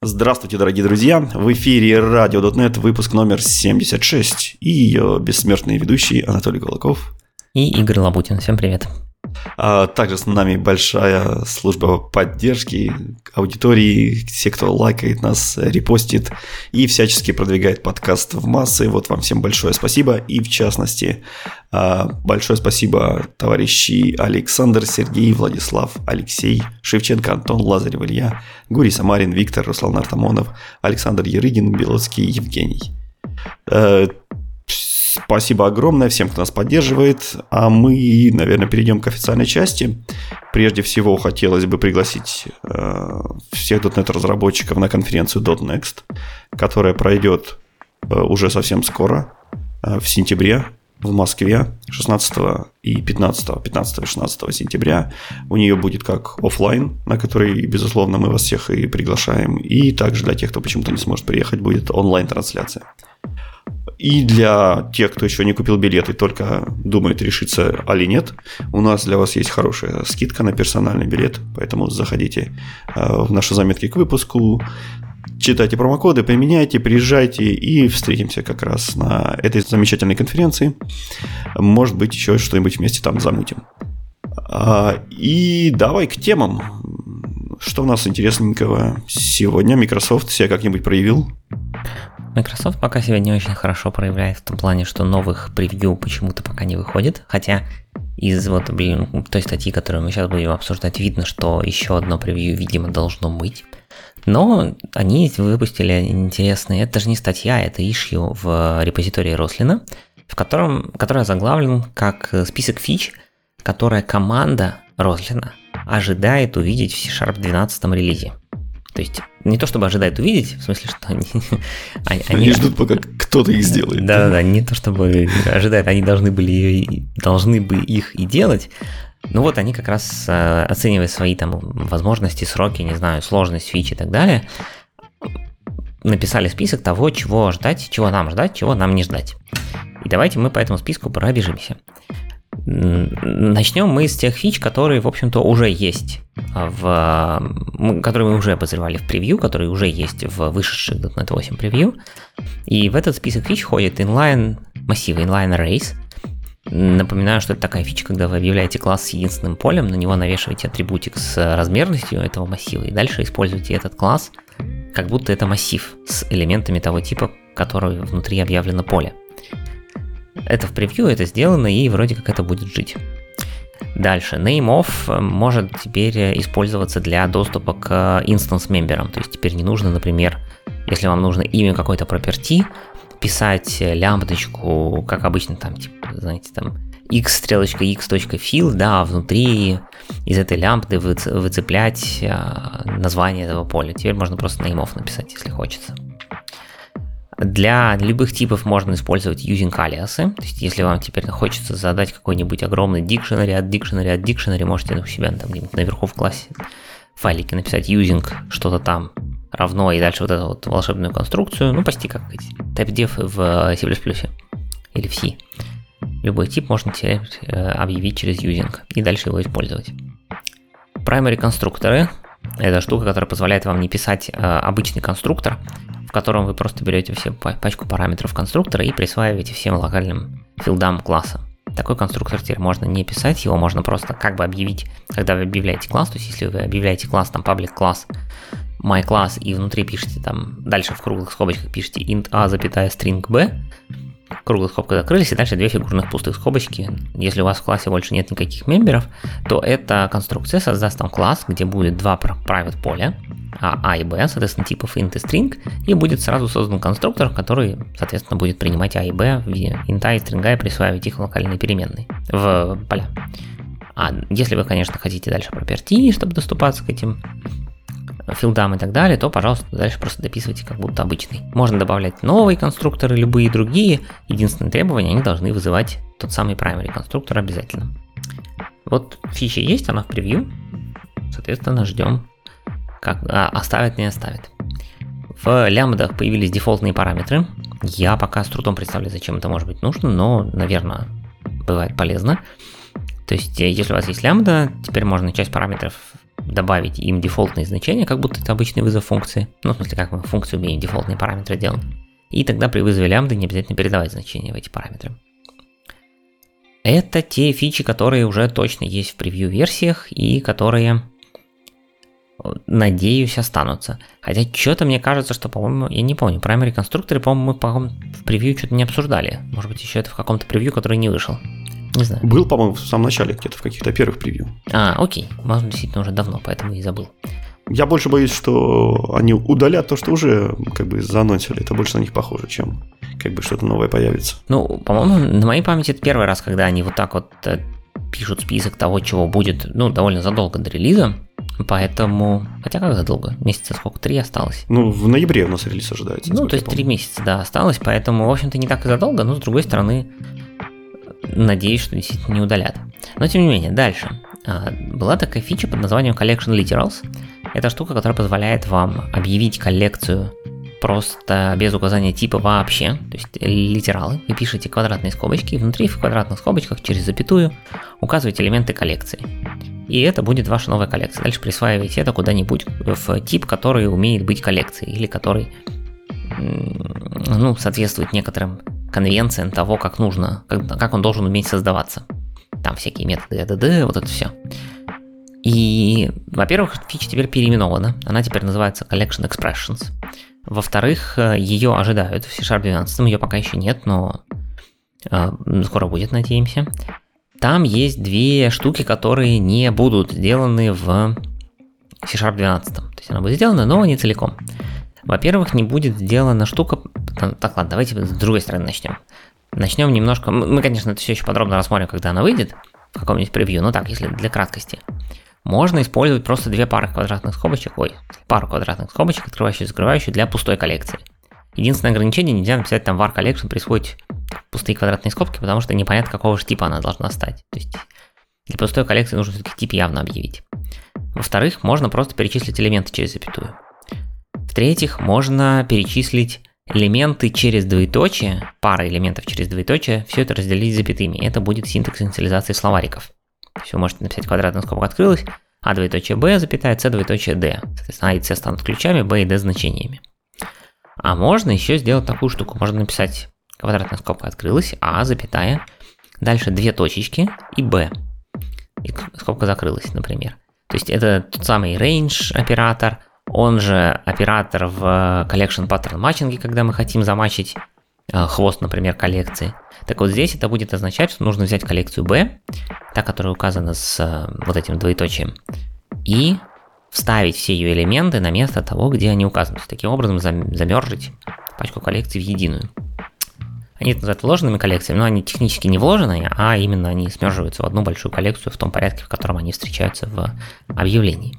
Здравствуйте, дорогие друзья! В эфире Radio.net, выпуск номер 76 и ее бессмертный ведущий Анатолий Голоков. И Игорь Лабутин. Всем привет. А также с нами большая служба поддержки аудитории, все, кто лайкает нас, репостит и всячески продвигает подкаст в массы. Вот вам всем большое спасибо. И в частности, а, большое спасибо товарищи Александр, Сергей, Владислав, Алексей, Шевченко, Антон, Лазарев, Илья, Гурий Самарин, Виктор, Руслан Артамонов, Александр Ерыгин, Белоцкий, Евгений. Спасибо огромное всем, кто нас поддерживает. А мы, наверное, перейдем к официальной части. Прежде всего, хотелось бы пригласить э, всех .NET разработчиков на конференцию .next, которая пройдет э, уже совсем скоро, э, в сентябре в Москве 16 и 15, 15 и 16 сентября. У нее будет как офлайн, на который, безусловно, мы вас всех и приглашаем. И также для тех, кто почему-то не сможет приехать, будет онлайн-трансляция. И для тех, кто еще не купил билеты, только думает решиться или нет, у нас для вас есть хорошая скидка на персональный билет, поэтому заходите э, в наши заметки к выпуску, читайте промокоды, применяйте, приезжайте и встретимся как раз на этой замечательной конференции. Может быть, еще что-нибудь вместе там замутим. А, и давай к темам. Что у нас интересненького сегодня? Microsoft себя как-нибудь проявил? Microsoft пока себя не очень хорошо проявляет в том плане, что новых превью почему-то пока не выходит, хотя из вот, блин, той статьи, которую мы сейчас будем обсуждать, видно, что еще одно превью, видимо, должно быть. Но они выпустили интересные, это же не статья, это ишью в репозитории Рослина, в котором, которая заглавлен как список фич, которая команда Рослина ожидает увидеть в C-Sharp 12 релизе. То есть не то чтобы ожидают увидеть, в смысле, что они... они, они ждут, пока кто-то их сделает. Да-да-да, не то чтобы ожидают, они должны были должны бы их и делать. Ну вот они как раз э, оценивая свои там возможности, сроки, не знаю, сложность фичи и так далее, написали список того, чего ждать, чего нам ждать, чего нам не ждать. И давайте мы по этому списку пробежимся. Начнем мы с тех фич, которые, в общем-то, уже есть в, которые мы уже обозревали в превью, которые уже есть в вышедших .NET 8 превью. И в этот список фич входит inline массивы, inline arrays. Напоминаю, что это такая фича, когда вы объявляете класс с единственным полем, на него навешиваете атрибутик с размерностью этого массива, и дальше используете этот класс, как будто это массив с элементами того типа, который внутри объявлено поле. Это в превью, это сделано, и вроде как это будет жить. Дальше, nameOf может теперь использоваться для доступа к instance мемберам. То есть теперь не нужно, например, если вам нужно имя какой-то property, писать лямбдочку, как обычно там, типа, знаете, там x стрелочка x.fill, да, а внутри из этой лямбды выцеплять а, название этого поля. Теперь можно просто nameOf написать, если хочется. Для любых типов можно использовать using алиасы. То есть, если вам теперь хочется задать какой-нибудь огромный дикшенери от дикшенери от дикшенери, можете у себя там где-нибудь наверху в классе файлике написать using что-то там равно и дальше вот эту вот волшебную конструкцию, ну почти как typedef в C++ или в C. Любой тип можно э, объявить через using и дальше его использовать. Primary конструкторы – это штука, которая позволяет вам не писать э, обычный конструктор, в котором вы просто берете все пачку параметров конструктора и присваиваете всем локальным филдам класса. Такой конструктор теперь можно не писать, его можно просто как бы объявить, когда вы объявляете класс, то есть если вы объявляете класс, там public класс, my class и внутри пишете там, дальше в круглых скобочках пишете int a, запятая string b, круглые скобки закрылись, и дальше две фигурных пустых скобочки. Если у вас в классе больше нет никаких мемберов, то эта конструкция создаст там класс, где будет два private поля, а, а и b, соответственно, типов int и string, и будет сразу создан конструктор, который, соответственно, будет принимать а и b в виде int и string и присваивать их локальные переменные в поля. А если вы, конечно, хотите дальше проперти, чтобы доступаться к этим филдам и так далее, то, пожалуйста, дальше просто дописывайте как будто обычный. Можно добавлять новые конструкторы, любые другие. Единственное требование, они должны вызывать тот самый primary конструктор обязательно. Вот фича есть, она в превью. Соответственно, ждем, как а, оставит, не оставит. В лямбдах появились дефолтные параметры. Я пока с трудом представляю, зачем это может быть нужно, но, наверное, бывает полезно. То есть, если у вас есть лямбда, теперь можно часть параметров добавить им дефолтные значения, как будто это обычный вызов функции. Ну, в смысле, как мы функции умеем дефолтные параметры делать. И тогда при вызове лямбды не обязательно передавать значения в эти параметры. Это те фичи, которые уже точно есть в превью-версиях и которые, надеюсь, останутся. Хотя что-то мне кажется, что, по-моему, я не помню, primary конструкторы, по-моему, мы по в превью что-то не обсуждали. Может быть, еще это в каком-то превью, который не вышел. Не знаю. Был, по-моему, в самом начале, где-то в каких-то первых превью. А, окей. Может, действительно уже давно, поэтому и забыл. Я больше боюсь, что они удалят то, что уже как бы заанонсили. Это больше на них похоже, чем как бы что-то новое появится. Ну, по-моему, на моей памяти это первый раз, когда они вот так вот э, пишут список того, чего будет, ну, довольно задолго до релиза. Поэтому, хотя как задолго? Месяца сколько? Три осталось? Ну, в ноябре у нас релиз ожидается. Ну, то есть три месяца, да, осталось, поэтому, в общем-то, не так и задолго, но, с другой стороны, надеюсь, что действительно не удалят. Но, тем не менее, дальше. А, была такая фича под названием Collection Literals. Это штука, которая позволяет вам объявить коллекцию просто без указания типа вообще, то есть литералы, вы пишете квадратные скобочки, и внутри в квадратных скобочках через запятую указываете элементы коллекции. И это будет ваша новая коллекция. Дальше присваиваете это куда-нибудь в тип, который умеет быть коллекцией, или который ну, соответствует некоторым конвенциям того, как нужно, как, как он должен уметь создаваться. Там всякие методы ADD, вот это все. И, во-первых, фича теперь переименована. Она теперь называется Collection Expressions. Во-вторых, ее ожидают в C-Sharp 12. Ее пока еще нет, но э, скоро будет, надеемся. Там есть две штуки, которые не будут сделаны в C-Sharp 12. То есть она будет сделана, но не целиком. Во-первых, не будет сделана штука... Так, ладно, давайте с другой стороны начнем. Начнем немножко... Мы, конечно, это все еще подробно рассмотрим, когда она выйдет в каком-нибудь превью, но так, если для краткости можно использовать просто две пары квадратных скобочек, ой, пару квадратных скобочек, открывающую и закрывающую для пустой коллекции. Единственное ограничение, нельзя написать там var collection, присвоить пустые квадратные скобки, потому что непонятно, какого же типа она должна стать. То есть для пустой коллекции нужно все-таки тип явно объявить. Во-вторых, можно просто перечислить элементы через запятую. В-третьих, можно перечислить элементы через двоеточие, пара элементов через двоеточие, все это разделить запятыми. Это будет синтекс инициализации словариков. Все можете написать квадратная скобка открылась, а двоеточие b, запятая, c двоеточие d. Соответственно, а и c станут ключами, b и d значениями. А можно еще сделать такую штуку. Можно написать квадратная скобка открылась, а, запятая, дальше две точечки и b. И скобка закрылась, например. То есть это тот самый range оператор, он же оператор в collection pattern matching, когда мы хотим замачить Э, хвост, например, коллекции. Так вот здесь это будет означать, что нужно взять коллекцию B, та, которая указана с э, вот этим двоеточием, и вставить все ее элементы на место того, где они указаны. Таким образом замержить пачку коллекций в единую. Они это называют вложенными коллекциями, но они технически не вложенные, а именно они смерживаются в одну большую коллекцию в том порядке, в котором они встречаются в объявлении.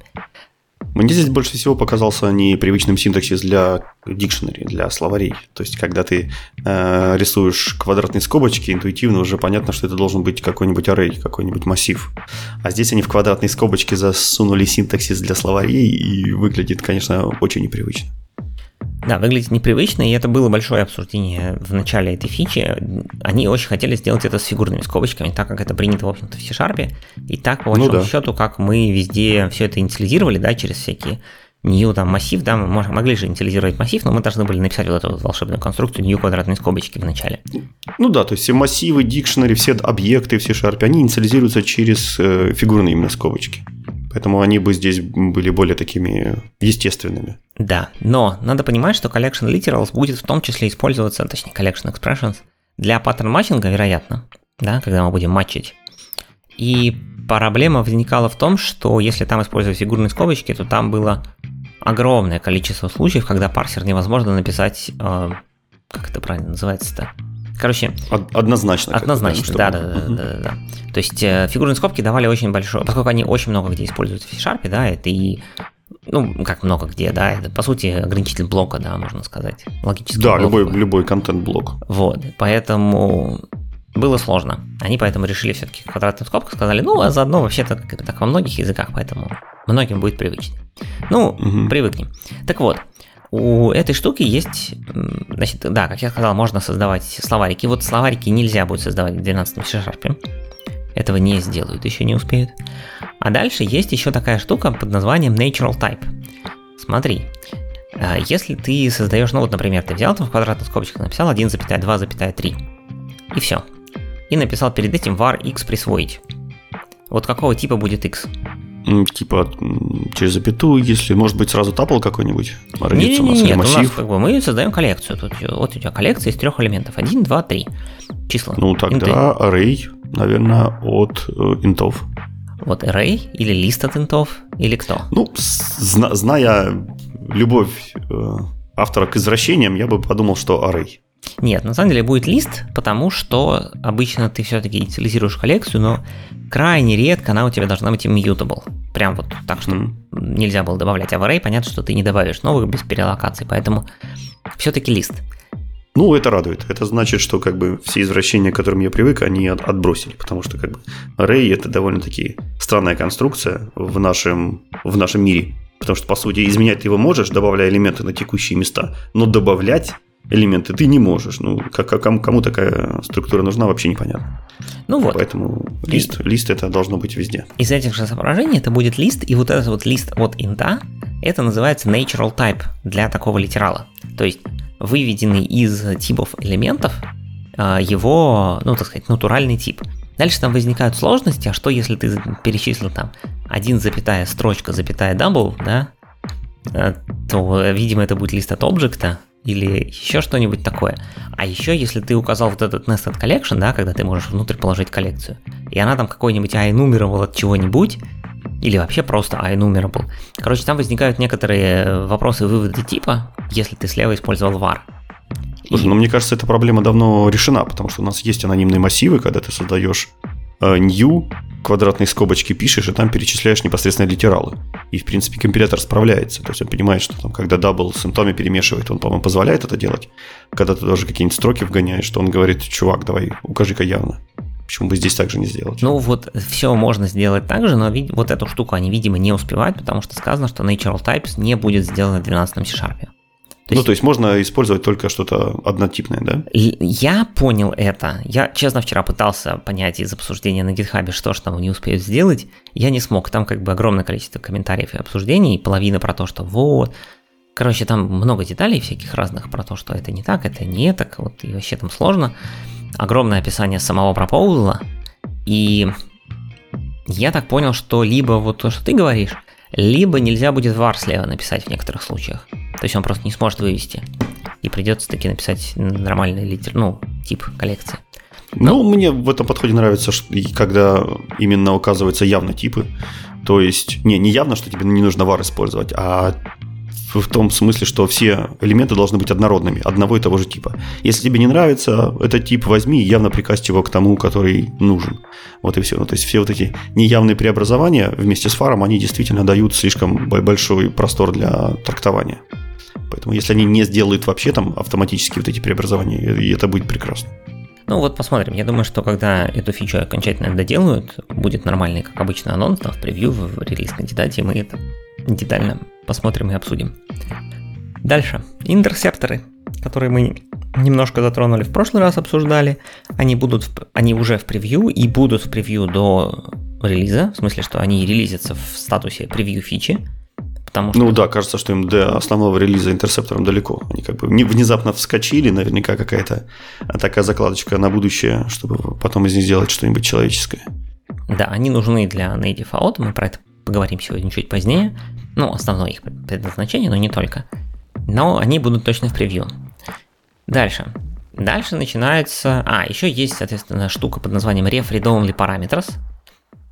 Мне здесь больше всего показался непривычным синтаксис для дикшенери, для словарей. То есть, когда ты э, рисуешь квадратные скобочки, интуитивно уже понятно, что это должен быть какой-нибудь array, какой-нибудь массив. А здесь они в квадратные скобочки засунули синтаксис для словарей, и выглядит, конечно, очень непривычно. Да, выглядит непривычно, и это было большое обсуждение в начале этой фичи. Они очень хотели сделать это с фигурными скобочками, так как это принято, в общем-то, в C-Sharp. И так, по большому ну, да. счету, как мы везде все это инициализировали, да, через всякие new там массив, да, мы могли же инициализировать массив, но мы должны были написать вот эту вот волшебную конструкцию new квадратные скобочки в начале. Ну да, то есть все массивы, дикшнери, все объекты в C-Sharp, они инициализируются через э, фигурные именно скобочки. Поэтому они бы здесь были более такими естественными. Да, но надо понимать, что Collection Literals будет в том числе использоваться, точнее Collection Expressions, для паттерн матчинга, вероятно, да, когда мы будем матчить. И проблема возникала в том, что если там использовать фигурные скобочки, то там было огромное количество случаев, когда парсер невозможно написать, э, как это правильно называется-то, Короче... Однозначно. Однозначно, да, да, да, да, да. То есть э, фигурные скобки давали очень большое, поскольку они очень много где используются в C-Sharp, да, это и ну, как много где, да, это, по сути, ограничитель блока, да, можно сказать. Логический Да, блок. любой, любой контент-блок. Вот, поэтому было сложно. Они поэтому решили все-таки квадратную скобку, сказали, ну, а заодно вообще-то так во многих языках, поэтому многим будет привычнее. Ну, угу. привыкнем. Так вот, у этой штуки есть, значит, да, как я сказал, можно создавать словарики. Вот словарики нельзя будет создавать в 12 C-Sharp. Этого не сделают, еще не успеют. А дальше есть еще такая штука под названием Natural Type. Смотри, э, если ты создаешь, ну вот, например, ты взял там в квадратных скобочках, написал 1,2,3, и все. И написал перед этим var x присвоить. Вот какого типа будет x? Типа через запятую, если может быть сразу тапл какой-нибудь, родится не, не, не, нет, массив. у нас как бы мы создаем коллекцию. Тут вот у тебя коллекция из трех элементов. 1, 2, 3 числа. Ну тогда инты. array, наверное, от э, интов. Вот array или лист от интов или кто? Ну, зна- зная любовь э, автора к извращениям, я бы подумал, что array. Нет, на самом деле будет лист, потому что обычно ты все-таки инициализируешь коллекцию, но крайне редко она у тебя должна быть immutable. Прям вот так, что mm. нельзя было добавлять. А в array понятно, что ты не добавишь новых без перелокации, поэтому все-таки лист. Ну, это радует. Это значит, что как бы все извращения, к которым я привык, они от, отбросили, потому что как бы array это довольно-таки странная конструкция в нашем, в нашем мире. Потому что, по сути, изменять ты его можешь, добавляя элементы на текущие места, но добавлять элементы ты не можешь. Ну, как, кому, кому такая структура нужна, вообще непонятно. Ну вот. Поэтому лист, и, лист это должно быть везде. Из этих же соображений это будет лист, и вот этот вот лист от инта, это называется natural type для такого литерала. То есть выведенный из типов элементов а, его, ну так сказать, натуральный тип. Дальше там возникают сложности, а что если ты перечислил там 1 запятая строчка запятая double, да, э, то, видимо, это будет лист от объекта, или еще что-нибудь такое. А еще, если ты указал вот этот nested collection, да, когда ты можешь внутрь положить коллекцию, и она там какой-нибудь iNumerable от чего-нибудь, или вообще просто IEnumerable. Короче, там возникают некоторые вопросы вывода типа, если ты слева использовал var. Слушай, и... ну мне кажется, эта проблема давно решена, потому что у нас есть анонимные массивы, когда ты создаешь э, new, квадратные скобочки пишешь, и там перечисляешь непосредственно литералы. И, в принципе, компилятор справляется. То есть он понимает, что там, когда double с int ами перемешивает, он, по-моему, позволяет это делать. Когда ты даже какие-нибудь строки вгоняешь, что он говорит, чувак, давай, укажи-ка явно. Почему бы здесь также не сделать? Ну вот все можно сделать так же, но вот эту штуку они, видимо, не успевают, потому что сказано, что Natural Types не будет сделано в 12 C-Sharp. То ну, то есть можно использовать только что-то однотипное, да? Я понял это. Я, честно, вчера пытался понять из обсуждения на GitHub, что же там не успеют сделать. Я не смог. Там как бы огромное количество комментариев и обсуждений, половина про то, что вот, Короче, там много деталей всяких разных про то, что это не так, это не так, вот и вообще там сложно. Огромное описание самого пропоузла. И я так понял, что либо вот то, что ты говоришь, либо нельзя будет var слева написать в некоторых случаях. То есть он просто не сможет вывести. И придется таки написать нормальный литер, ну, тип коллекции. Ну, мне в этом подходе нравится, что, когда именно указываются явно типы. То есть, не, не явно, что тебе не нужно var использовать, а в том смысле, что все элементы должны быть однородными, одного и того же типа. Если тебе не нравится этот тип, возьми и явно прикасть его к тому, который нужен. Вот и все. Ну, то есть все вот эти неявные преобразования вместе с фаром, они действительно дают слишком большой простор для трактования. Поэтому если они не сделают вообще там автоматически вот эти преобразования, это будет прекрасно. Ну вот посмотрим. Я думаю, что когда эту фичу окончательно доделают, будет нормальный, как обычно, анонс там, в превью, в релиз-кандидате, мы это детально посмотрим и обсудим. Дальше. Интерсепторы, которые мы немножко затронули в прошлый раз, обсуждали. Они, будут, в, они уже в превью и будут в превью до релиза. В смысле, что они релизятся в статусе превью фичи. Потому что... Ну да, кажется, что им до основного релиза интерсептором далеко. Они как бы внезапно вскочили, наверняка какая-то такая закладочка на будущее, чтобы потом из них сделать что-нибудь человеческое. Да, они нужны для Native Out, мы про это поговорим сегодня чуть позднее. Ну, основное их предназначение, но не только. Но они будут точно в превью. Дальше. Дальше начинается... А, еще есть, соответственно, штука под названием ref read only parameters.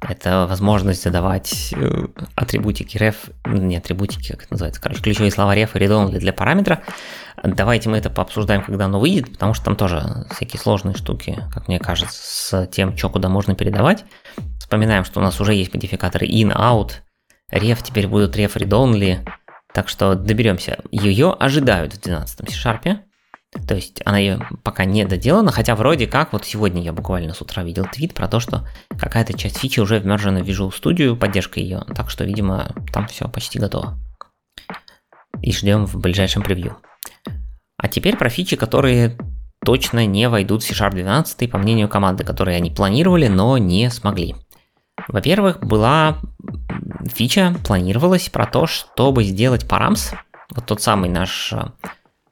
Это возможность задавать э, атрибутики ref, не атрибутики, как это называется, короче, ключевые слова ref и read only для параметра. Давайте мы это пообсуждаем, когда оно выйдет, потому что там тоже всякие сложные штуки, как мне кажется, с тем, что куда можно передавать. Вспоминаем, что у нас уже есть модификаторы in, out, ref теперь будут ref read only, так что доберемся. Ее ожидают в 12 C-Sharp, то есть она ее пока не доделана, хотя вроде как, вот сегодня я буквально с утра видел твит про то, что какая-то часть фичи уже вмержена в Visual Studio, поддержка ее, так что, видимо, там все почти готово. И ждем в ближайшем превью. А теперь про фичи, которые точно не войдут в C-Sharp 12, по мнению команды, которые они планировали, но не смогли. Во-первых, была фича планировалась про то, чтобы сделать params, вот тот самый наш, э,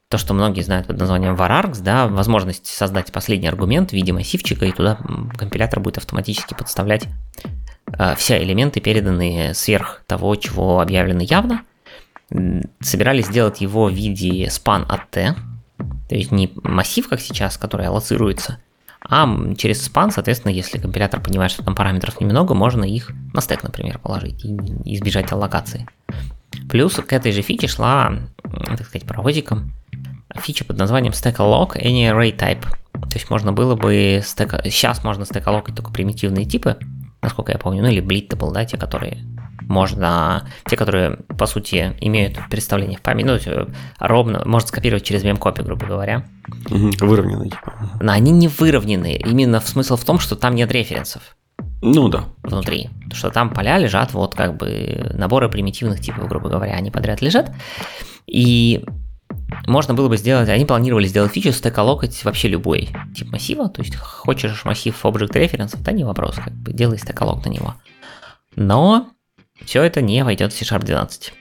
то, что многие знают под названием varargs, да, возможность создать последний аргумент в виде массивчика, и туда компилятор будет автоматически подставлять э, все элементы, переданные сверх того, чего объявлено явно. Собирались сделать его в виде span от t, то есть не массив, как сейчас, который аллоцируется, а через span, соответственно, если компилятор понимает, что там параметров немного, можно их на стек, например, положить и избежать аллокации. Плюс к этой же фиче шла, так сказать, паровозиком фича под названием Stack Alloc Any Array Type. То есть можно было бы стек... сейчас можно stack alloc только примитивные типы, насколько я помню, ну или blittable, да, те, которые можно, те, которые, по сути, имеют представление в памяти, ну, ровно, можно скопировать через мемкопи, грубо говоря. Выровненные, типа. Но они не выровненные, именно смысл в том, что там нет референсов. Ну да. Внутри. Что там поля лежат, вот как бы наборы примитивных типов, грубо говоря, они подряд лежат. И можно было бы сделать, они планировали сделать фичу стекалокать вообще любой тип массива, то есть хочешь массив Object Reference, да не вопрос, как бы делай стекалок на него. Но все это не войдет в C-Sharp 12.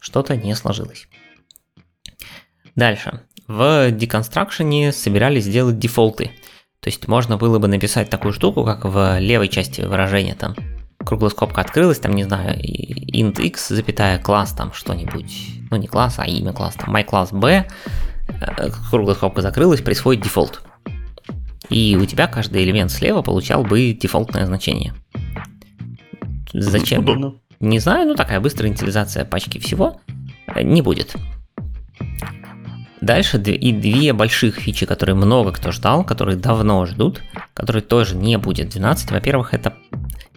Что-то не сложилось. Дальше. В деконстракшене собирались сделать дефолты. То есть можно было бы написать такую штуку, как в левой части выражения там круглая скобка открылась, там, не знаю, int x, запятая, класс там что-нибудь, ну не класс, а имя класс, там, my class b, э, круглая скобка закрылась, присвоить дефолт. И у тебя каждый элемент слева получал бы дефолтное значение. Зачем? Удобно. Не знаю, ну такая быстрая инициализация пачки всего э, не будет. Дальше и две больших фичи, которые много кто ждал, которые давно ждут, которые тоже не будет 12. Во-первых, это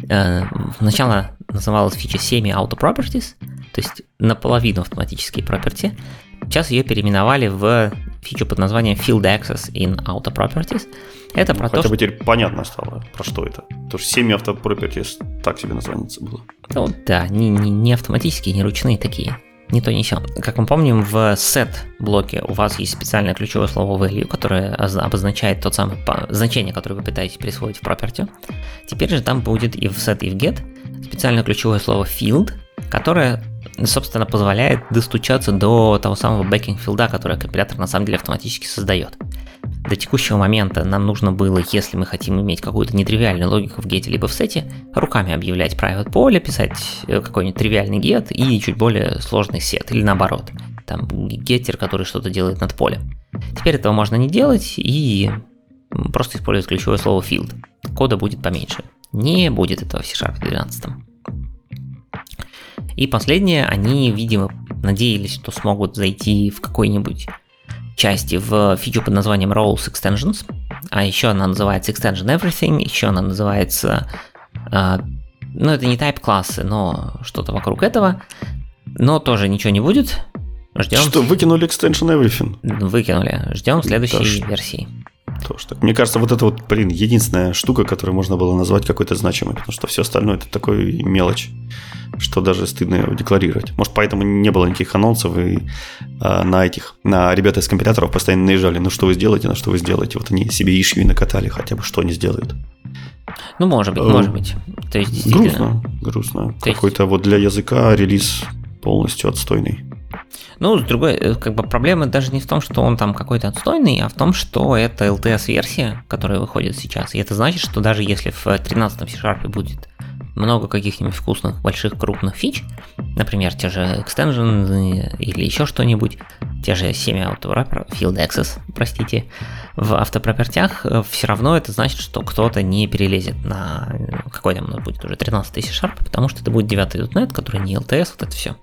э, сначала называлась фича Semi Auto Properties, то есть наполовину автоматические property. Сейчас ее переименовали в фичу под названием Field Access in Auto Properties. Это ну, про хотя то, бы что... теперь понятно стало, про что это. Потому что Semi Auto Properties так себе название было. Ну да, не, не, не автоматические, не ручные такие не то не все. Как мы помним, в set блоке у вас есть специальное ключевое слово value, которое обозначает тот самый значение, которое вы пытаетесь присвоить в property. Теперь же там будет и в set, и в get специальное ключевое слово field, которое собственно, позволяет достучаться до того самого backing филда, который компилятор на самом деле автоматически создает. До текущего момента нам нужно было, если мы хотим иметь какую-то нетривиальную логику в гете либо в сете, руками объявлять private поле, писать э, какой-нибудь тривиальный get и чуть более сложный сет, или наоборот, там геттер, который что-то делает над полем. Теперь этого можно не делать и просто использовать ключевое слово field. Кода будет поменьше. Не будет этого в C-Sharp 12. И последнее, они, видимо, надеялись, что смогут зайти в какой-нибудь части в фичу под названием Roles Extensions, а еще она называется Extension Everything, еще она называется, э, ну это не type классы, но что-то вокруг этого, но тоже ничего не будет. Ждем. Что, выкинули Extension Everything? Выкинули. Ждем следующей да, версии. Тоже так. Мне кажется, вот это вот, блин, единственная штука, которую можно было назвать какой-то значимой, потому что все остальное это такой мелочь что даже стыдно его декларировать. Может, поэтому не было никаких анонсов, и а, на этих, на ребята из компиляторов постоянно наезжали, ну что вы сделаете, на что вы сделаете. Вот они себе ишью накатали, хотя бы что они сделают. Ну, может быть, может быть. То есть, действительно... Грустно, грустно. То Какой-то вот для языка релиз полностью отстойный. Ну, с другой, э, как бы проблема даже не в том, что он там какой-то отстойный, а в том, что это LTS-версия, которая выходит сейчас. И это значит, что даже если в 13 C-Sharp будет много каких-нибудь вкусных, больших, крупных фич, например, те же extension или еще что-нибудь, те же 7 автопропер, field access, простите, в автопропертях, э, все равно это значит, что кто-то не перелезет на какой там у нас будет уже 13 тысяч Sharp, потому что это будет 9 .NET, который не LTS, вот это все.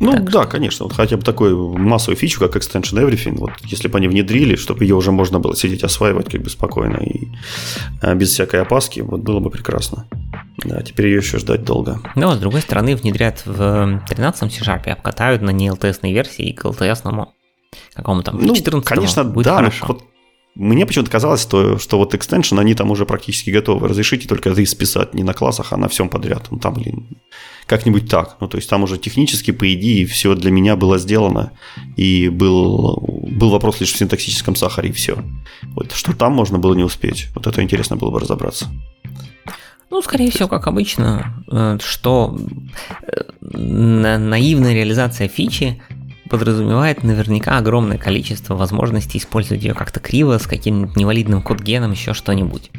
Ну так да, что... конечно, вот хотя бы такой массовую фичу, как Extension Everything, вот если бы они внедрили, чтобы ее уже можно было сидеть осваивать как бы спокойно и а, без всякой опаски, вот было бы прекрасно. Да, теперь ее еще ждать долго. Но, с другой стороны, внедрят в 13 C-Sharp, обкатают на не LTS версии и к LTS какому-то ну, 14 конечно, будет да, хорошо. Вот мне почему-то казалось, что, что вот extension, они там уже практически готовы. Разрешите только это списать не на классах, а на всем подряд. Ну, там, блин, как-нибудь так. Ну, то есть там уже технически, по идее, все для меня было сделано. И был, был вопрос лишь в синтаксическом сахаре, и все. Вот что там можно было не успеть. Вот это интересно было бы разобраться. Ну, скорее всего, как обычно, э, что э, наивная реализация фичи подразумевает наверняка огромное количество возможностей использовать ее как-то криво, с каким-нибудь невалидным код-геном, еще что-нибудь.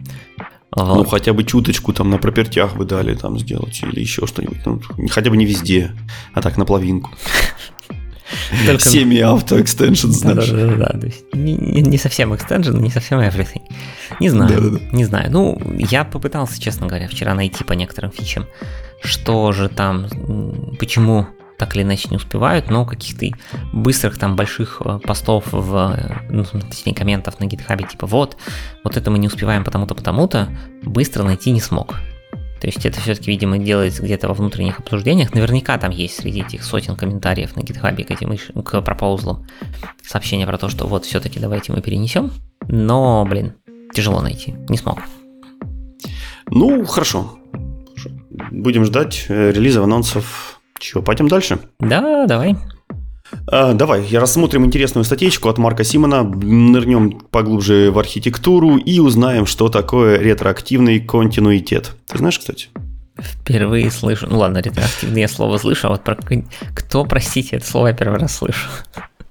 Вот. Ну, хотя бы чуточку там на пропертях вы дали там сделать или еще что-нибудь. Ну, хотя бы не везде, а так на половинку. Только... Semi-auto extension, знаешь. Да, да, да, да. То есть не, не совсем extension, не совсем everything. Не знаю, да, да, да. не знаю. Ну, я попытался, честно говоря, вчера найти по некоторым фичам, что же там, почему так или иначе не успевают, но каких-то быстрых там больших э, постов в, э, ну, точнее, комментов на гитхабе, типа вот, вот это мы не успеваем потому-то, потому-то, быстро найти не смог. То есть это все-таки, видимо, делается где-то во внутренних обсуждениях. Наверняка там есть среди этих сотен комментариев на GitHub к этим к пропоузлам сообщение про то, что вот все-таки давайте мы перенесем. Но, блин, тяжело найти. Не смог. Ну, хорошо. Будем ждать э, релизов, анонсов. Чего, пойдем дальше? Да, давай. А, давай, рассмотрим интересную статейку от Марка Симона, нырнем поглубже в архитектуру и узнаем, что такое ретроактивный континуитет. Ты знаешь, кстати? Впервые слышу. Ну ладно, ретроактивное слово слышу, а вот про кто, простите, это слово я первый раз слышу.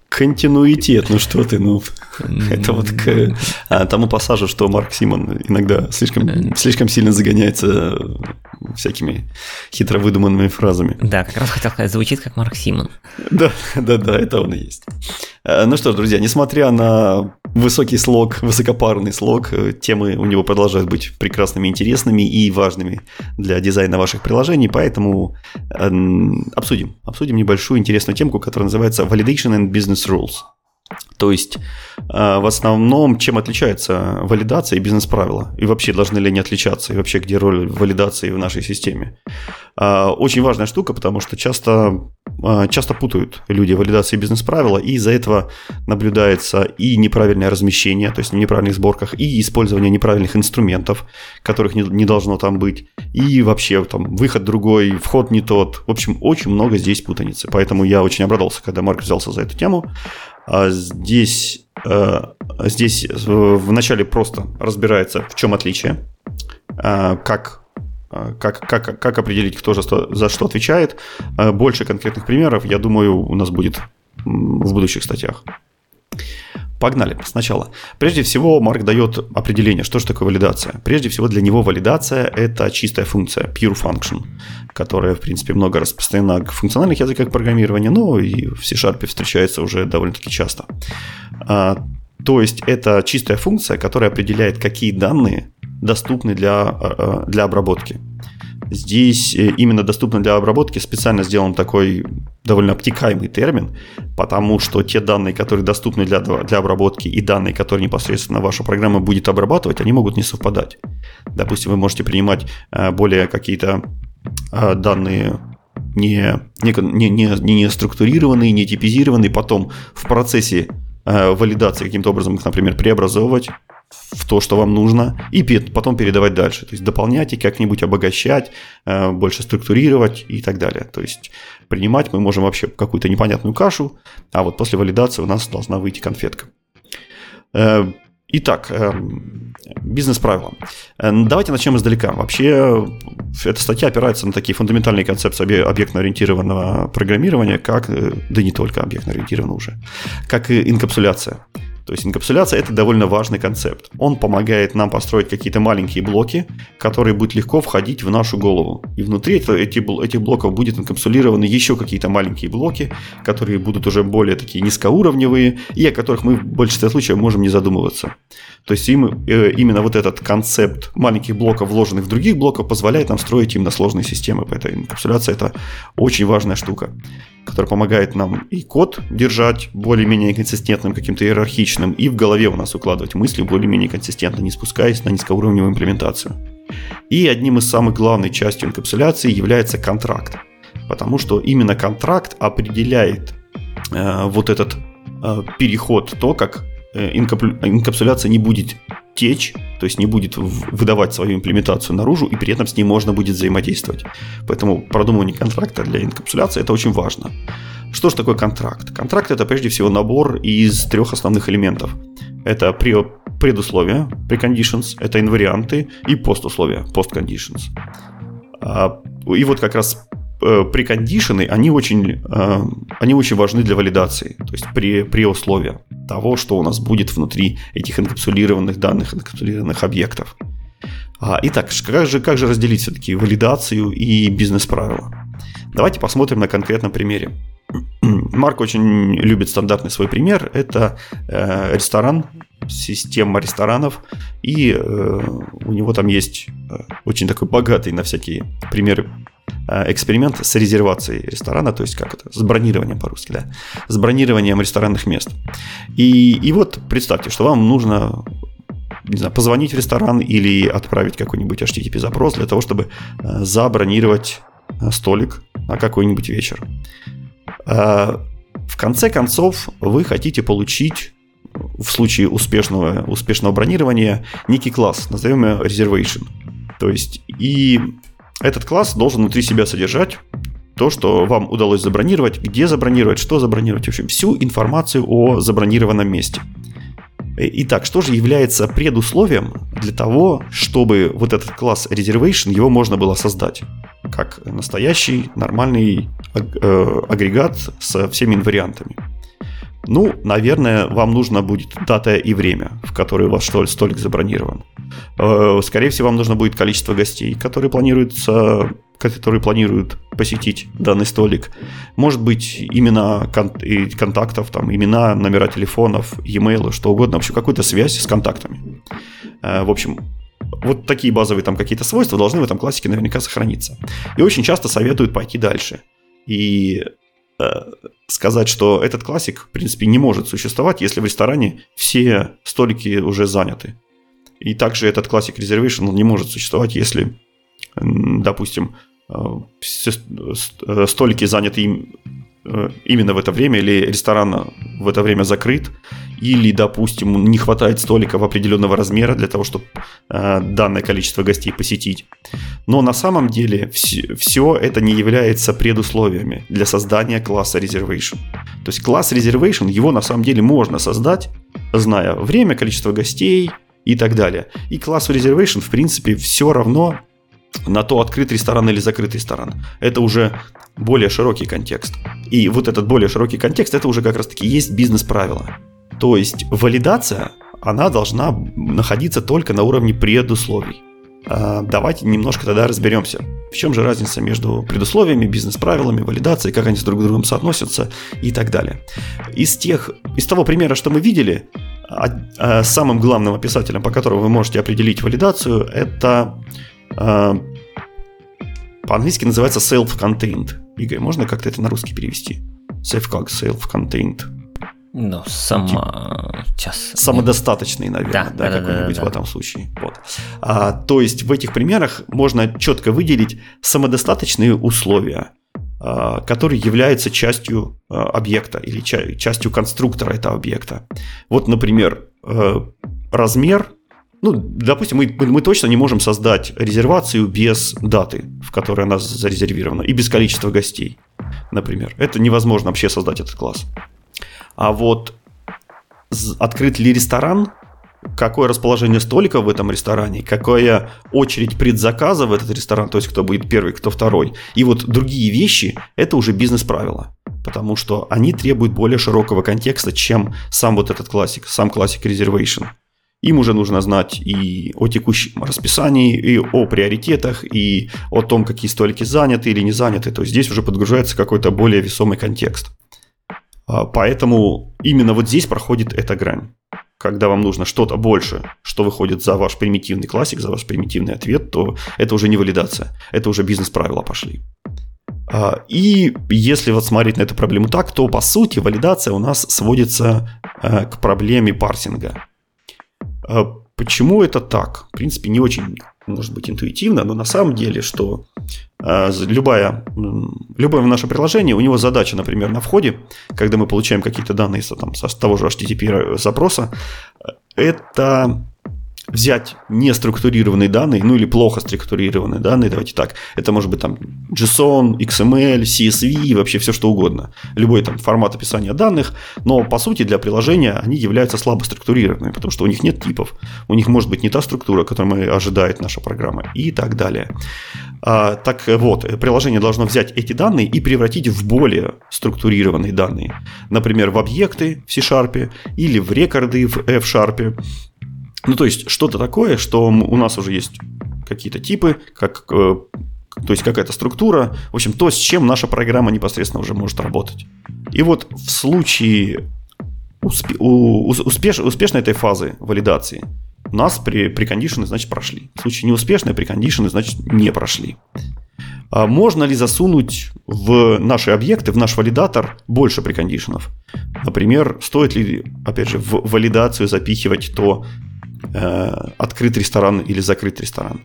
Континуитет, ну что ты, ну это вот к а, тому пассажу, что Марк Симон иногда слишком, слишком сильно загоняется всякими хитро выдуманными фразами. Да, как раз хотел сказать, звучит как Марк Симон. Да, да, да, это он и есть. А, ну что ж, друзья, несмотря на высокий слог, высокопарный слог, э, темы у него продолжают быть прекрасными, интересными и важными для дизайна ваших приложений, поэтому обсудим, обсудим небольшую интересную темку, которая называется Validation and Business rules. То есть, э, в основном, чем отличается валидация и бизнес-правила? И вообще, должны ли они отличаться? И вообще, где роль валидации в нашей системе? Э, очень важная штука, потому что часто, э, часто путают люди валидации и бизнес-правила, и из-за этого наблюдается и неправильное размещение, то есть в неправильных сборках, и использование неправильных инструментов, которых не, не должно там быть, и вообще там выход другой, вход не тот. В общем, очень много здесь путаницы. Поэтому я очень обрадовался, когда Марк взялся за эту тему. А здесь, э, здесь вначале просто разбирается, в чем отличие, э, как как, как, как определить, кто что, за что отвечает. Э, больше конкретных примеров, я думаю, у нас будет в будущих статьях. Погнали сначала. Прежде всего, Марк дает определение, что же такое валидация. Прежде всего, для него валидация – это чистая функция, pure function, которая, в принципе, много распространена в функциональных языках программирования, но и в C-Sharp встречается уже довольно-таки часто. А, то есть, это чистая функция, которая определяет, какие данные доступны для, а, для обработки. Здесь э, именно доступно для обработки специально сделан такой довольно обтекаемый термин, потому что те данные, которые доступны для, для обработки и данные, которые непосредственно ваша программа будет обрабатывать, они могут не совпадать. Допустим, вы можете принимать э, более какие-то э, данные не, не, не, не структурированные, не типизированные, потом в процессе валидации каким-то образом их, например, преобразовывать, в то, что вам нужно, и потом передавать дальше. То есть дополнять и как-нибудь обогащать, э, больше структурировать и так далее. То есть принимать мы можем вообще какую-то непонятную кашу, а вот после валидации у нас должна выйти конфетка. Э, итак, э, бизнес-правила. Давайте начнем издалека. Вообще, эта статья опирается на такие фундаментальные концепции объектно-ориентированного программирования, как, да не только объектно-ориентированного уже, как и инкапсуляция. То есть инкапсуляция – это довольно важный концепт. Он помогает нам построить какие-то маленькие блоки, которые будут легко входить в нашу голову. И внутри этих блоков будет инкапсулированы еще какие-то маленькие блоки, которые будут уже более такие низкоуровневые, и о которых мы в большинстве случаев можем не задумываться. То есть им, э, именно вот этот концепт маленьких блоков, вложенных в других блоков, позволяет нам строить именно сложные системы. Поэтому инкапсуляция – это очень важная штука который помогает нам и код держать более-менее консистентным, каким-то иерархичным, и в голове у нас укладывать мысли более-менее консистентно, не спускаясь на низкоуровневую имплементацию. И одним из самых главных частей инкапсуляции является контракт, потому что именно контракт определяет э, вот этот э, переход, то, как э, инкапсуляция не будет течь, то есть не будет выдавать свою имплементацию наружу, и при этом с ней можно будет взаимодействовать. Поэтому продумывание контракта для инкапсуляции это очень важно. Что же такое контракт? Контракт это прежде всего набор из трех основных элементов. Это предусловия, preconditions, это инварианты, и постусловия, postconditions. А, и вот как раз э, прекондишены, они очень, э, они очень важны для валидации, то есть при, при условии того, что у нас будет внутри этих инкапсулированных данных, инкапсулированных объектов. А, итак, как же, как же разделить все-таки валидацию и бизнес-правила? Давайте посмотрим на конкретном примере. Марк очень любит стандартный свой пример. Это э, ресторан, система ресторанов, и у него там есть очень такой богатый на всякие примеры эксперимент с резервацией ресторана, то есть как это, с бронированием по-русски, да, с бронированием ресторанных мест. И, и вот представьте, что вам нужно не знаю, позвонить в ресторан или отправить какой-нибудь HTTP запрос для того, чтобы э, забронировать э, столик на какой-нибудь вечер. Э, в конце концов, вы хотите получить в случае успешного, успешного бронирования некий класс, назовем его reservation. То есть и этот класс должен внутри себя содержать то, что вам удалось забронировать, где забронировать, что забронировать, в общем, всю информацию о забронированном месте. Итак, что же является предусловием для того, чтобы вот этот класс reservation, его можно было создать? Как настоящий нормальный э, агрегат со всеми инвариантами. Ну, наверное, вам нужно будет дата и время, в которое у вас столик забронирован. Э, скорее всего, вам нужно будет количество гостей, которые планируются которые планируют посетить данный столик. Может быть, имена кон- контактов, там, имена, номера телефонов, e-mail, что угодно, вообще какую-то связь с контактами. Э, в общем, вот такие базовые там какие-то свойства должны в этом классике наверняка сохраниться. И очень часто советуют пойти дальше. И сказать, что этот классик, в принципе, не может существовать, если в ресторане все столики уже заняты. И также этот классик Reservation не может существовать, если, допустим, Э, столики заняты э, именно в это время, или ресторан в это время закрыт, или, допустим, не хватает столика в определенного размера для того, чтобы э, данное количество гостей посетить. Но на самом деле все, это не является предусловиями для создания класса Reservation. То есть класс Reservation, его на самом деле можно создать, зная время, количество гостей и так далее. И класс Reservation, в принципе, все равно на то, открыт ресторан или закрыт ресторан. Это уже более широкий контекст. И вот этот более широкий контекст, это уже как раз-таки есть бизнес-правила. То есть валидация, она должна находиться только на уровне предусловий. А, давайте немножко тогда разберемся, в чем же разница между предусловиями, бизнес-правилами, валидацией, как они с друг другом соотносятся и так далее. Из, тех, из того примера, что мы видели, а, а, самым главным описателем, по которому вы можете определить валидацию, это по-английски называется self-contained. Игорь, можно как-то это на русский перевести? Self как self-contained. Ну, сама... Сейчас. Самодостаточный, наверное, да, да, да какой-нибудь да, да, в этом случае. Вот. А, то есть в этих примерах можно четко выделить самодостаточные условия, а, которые являются частью а, объекта или частью конструктора этого объекта. Вот, например, э, размер ну, допустим, мы, мы точно не можем создать резервацию без даты, в которой она зарезервирована, и без количества гостей, например. Это невозможно вообще создать этот класс. А вот открыт ли ресторан, какое расположение столиков в этом ресторане, какая очередь предзаказа в этот ресторан, то есть кто будет первый, кто второй, и вот другие вещи, это уже бизнес-правила, потому что они требуют более широкого контекста, чем сам вот этот классик, сам классик Reservation. Им уже нужно знать и о текущем расписании, и о приоритетах, и о том, какие столики заняты или не заняты. То есть здесь уже подгружается какой-то более весомый контекст. А, поэтому именно вот здесь проходит эта грань. Когда вам нужно что-то больше, что выходит за ваш примитивный классик, за ваш примитивный ответ, то это уже не валидация, это уже бизнес-правила пошли. А, и если вот смотреть на эту проблему так, то по сути валидация у нас сводится э, к проблеме парсинга. А почему это так? В принципе, не очень, может быть, интуитивно, но на самом деле, что а, любая, любое наше приложение, у него задача, например, на входе, когда мы получаем какие-то данные там, с того же HTTP запроса, это взять неструктурированные данные, ну или плохо структурированные данные, давайте так. Это может быть там JSON, XML, CSV, вообще все что угодно. Любой там формат описания данных, но по сути для приложения они являются слабо структурированными, потому что у них нет типов, у них может быть не та структура, которую ожидает наша программа и так далее. А, так вот, приложение должно взять эти данные и превратить в более структурированные данные. Например, в объекты в C-Sharp или в рекорды в F-Sharp ну, то есть, что-то такое, что у нас уже есть какие-то типы, как, э, то есть какая-то структура, в общем, то, с чем наша программа непосредственно уже может работать. И вот в случае успе- успеш- успешной этой фазы валидации нас при, прекондишены, значит, прошли. В случае неуспешной прекондишены, значит, не прошли. А можно ли засунуть в наши объекты, в наш валидатор больше прекондишенов? Например, стоит ли, опять же, в валидацию запихивать то, открыт ресторан или закрыт ресторан.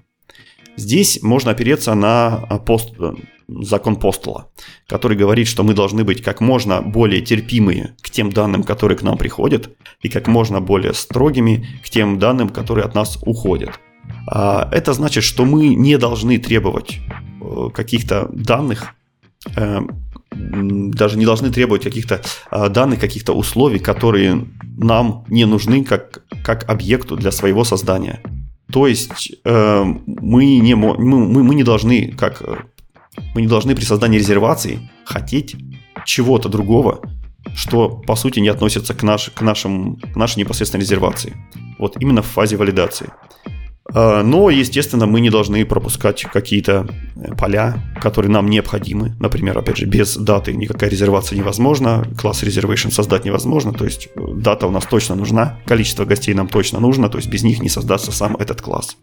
Здесь можно опереться на пост, э, закон Постула, который говорит, что мы должны быть как можно более терпимые к тем данным, которые к нам приходят, и как можно более строгими к тем данным, которые от нас уходят. А это значит, что мы не должны требовать э, каких-то данных, даже не должны требовать каких-то а, данных, каких-то условий, которые нам не нужны как, как объекту для своего создания. То есть э, мы, не, мы, мы, не должны, как мы не должны при создании резервации хотеть чего-то другого, что по сути не относится к, наш, к, нашим, к нашей непосредственной резервации. Вот именно в фазе валидации. А, но, естественно, мы не должны пропускать какие-то э, поля, которые нам необходимы. Например, опять же, без даты никакая резервация невозможна, класс reservation создать невозможно, то есть э, дата у нас точно нужна, количество гостей нам точно нужно, то есть без них не создастся сам этот класс.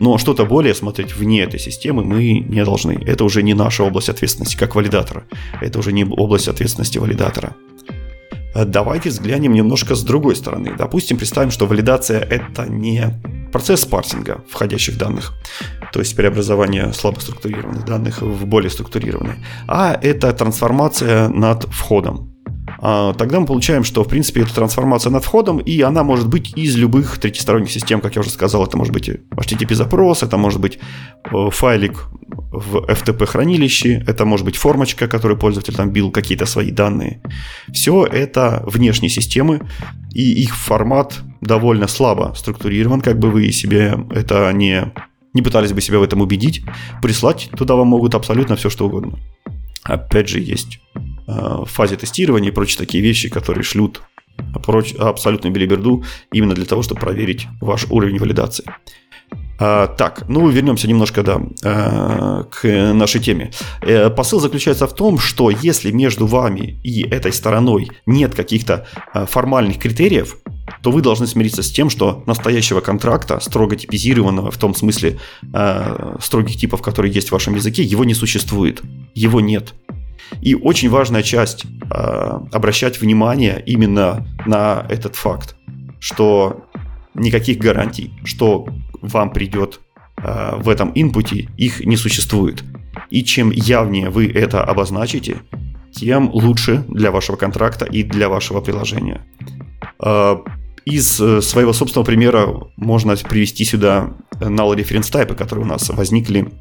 Но что-то более смотреть вне этой системы мы не должны. Это уже не наша область ответственности, как валидатора. Это уже не область ответственности валидатора. Э, давайте взглянем немножко с другой стороны. Допустим, представим, что валидация это не процесс парсинга входящих данных, то есть преобразование слабо структурированных данных в более структурированные, а это трансформация над входом. А, тогда мы получаем, что, в принципе, это трансформация над входом, и она может быть из любых третьесторонних систем, как я уже сказал, это может быть HTTP-запрос, это может быть э, файлик в FTP-хранилище, это может быть формочка, которую пользователь там бил какие-то свои данные. Все это внешние системы, и их формат довольно слабо структурирован, как бы вы себе это не, не пытались бы себя в этом убедить. Прислать туда вам могут абсолютно все, что угодно. Опять же, есть в фазе тестирования и прочие такие вещи, которые шлют абсолютно билиберду именно для того, чтобы проверить ваш уровень валидации. А, так, ну вернемся немножко да, а, к нашей теме. А, посыл заключается в том, что если между вами и этой стороной нет каких-то формальных критериев, то вы должны смириться с тем, что настоящего контракта, строго типизированного в том смысле строгих типов, которые есть в вашем языке, его не существует. Его нет. И очень важная часть а, обращать внимание именно на этот факт, что никаких гарантий, что вам придет э, в этом инпуте, их не существует. И чем явнее вы это обозначите, тем лучше для вашего контракта и для вашего приложения. Из э, своего собственного примера можно привести сюда null reference type, которые у нас возникли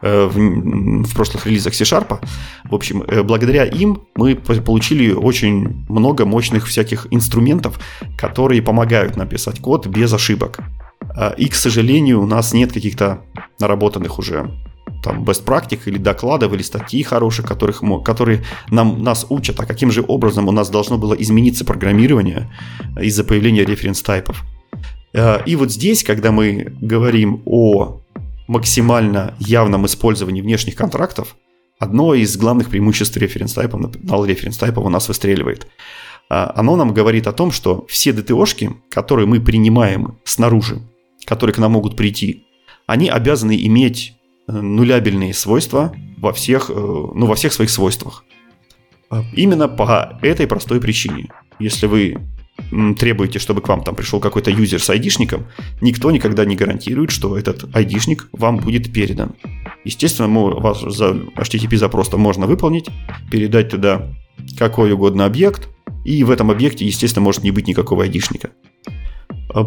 э, в, в прошлых релизах C-Sharp. В общем, э, благодаря им мы получили очень много мощных всяких инструментов, которые помогают написать код без ошибок. А, и, к сожалению, у нас нет каких-то наработанных уже там best практик или докладов, или статьи хороших, которых, которые нам, нас учат, а каким же образом у нас должно было измениться программирование из-за появления референс-тайпов. А, и вот здесь, когда мы говорим о максимально явном использовании внешних контрактов, одно из главных преимуществ референс-тайпов, null референс-тайпов у нас выстреливает. А, оно нам говорит о том, что все DTO-шки, которые мы принимаем снаружи, которые к нам могут прийти, они обязаны иметь э, нулябельные свойства во всех, э, ну, во всех своих свойствах. А, именно по этой простой причине. Если вы требуете, чтобы к вам там пришел какой-то юзер с айдишником, никто никогда не гарантирует, что этот айдишник вам будет передан. Естественно, мы, вас за HTTP запрос можно выполнить, передать туда какой угодно объект, и в этом объекте, естественно, может не быть никакого айдишника.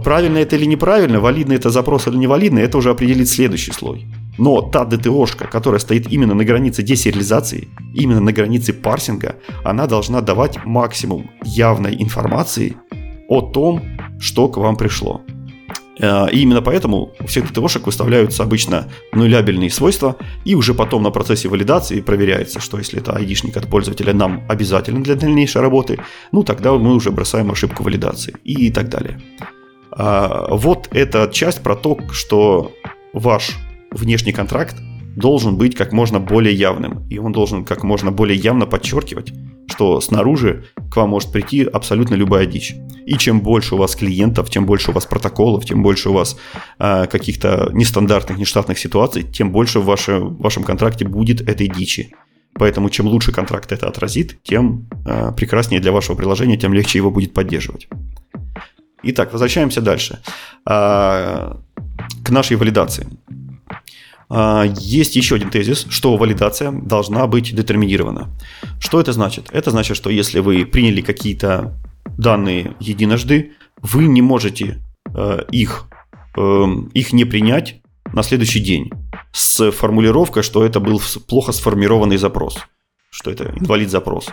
Правильно это или неправильно, валидный это запрос или невалидный, это уже определит следующий слой. Но та ДТОшка, которая стоит именно на границе десериализации, именно на границе парсинга, она должна давать максимум явной информации о том, что к вам пришло. Э, и именно поэтому у всех ДТОшек выставляются обычно нулябельные свойства, и уже потом на процессе валидации проверяется, что если это айдишник от пользователя нам обязателен для дальнейшей работы, ну тогда мы уже бросаем ошибку валидации и так далее. А, вот эта часть про то, что ваш внешний контракт должен быть как можно более явным, и он должен как можно более явно подчеркивать, что снаружи к вам может прийти абсолютно любая дичь. И чем больше у вас клиентов, тем больше у вас протоколов, тем больше у вас э, каких-то нестандартных, нештатных ситуаций, тем больше в, ваше, в вашем контракте будет этой дичи. Поэтому чем лучше контракт это отразит, тем э, прекраснее для вашего приложения, тем легче его будет поддерживать. Итак, возвращаемся дальше. Э, к нашей валидации. А, есть еще один тезис, что валидация должна быть детерминирована. Что это значит? Это значит, что если вы приняли какие-то данные единожды, вы не можете э, их, эм, их не принять на следующий день с формулировкой, что это был плохо сформированный запрос, что это инвалид-запрос.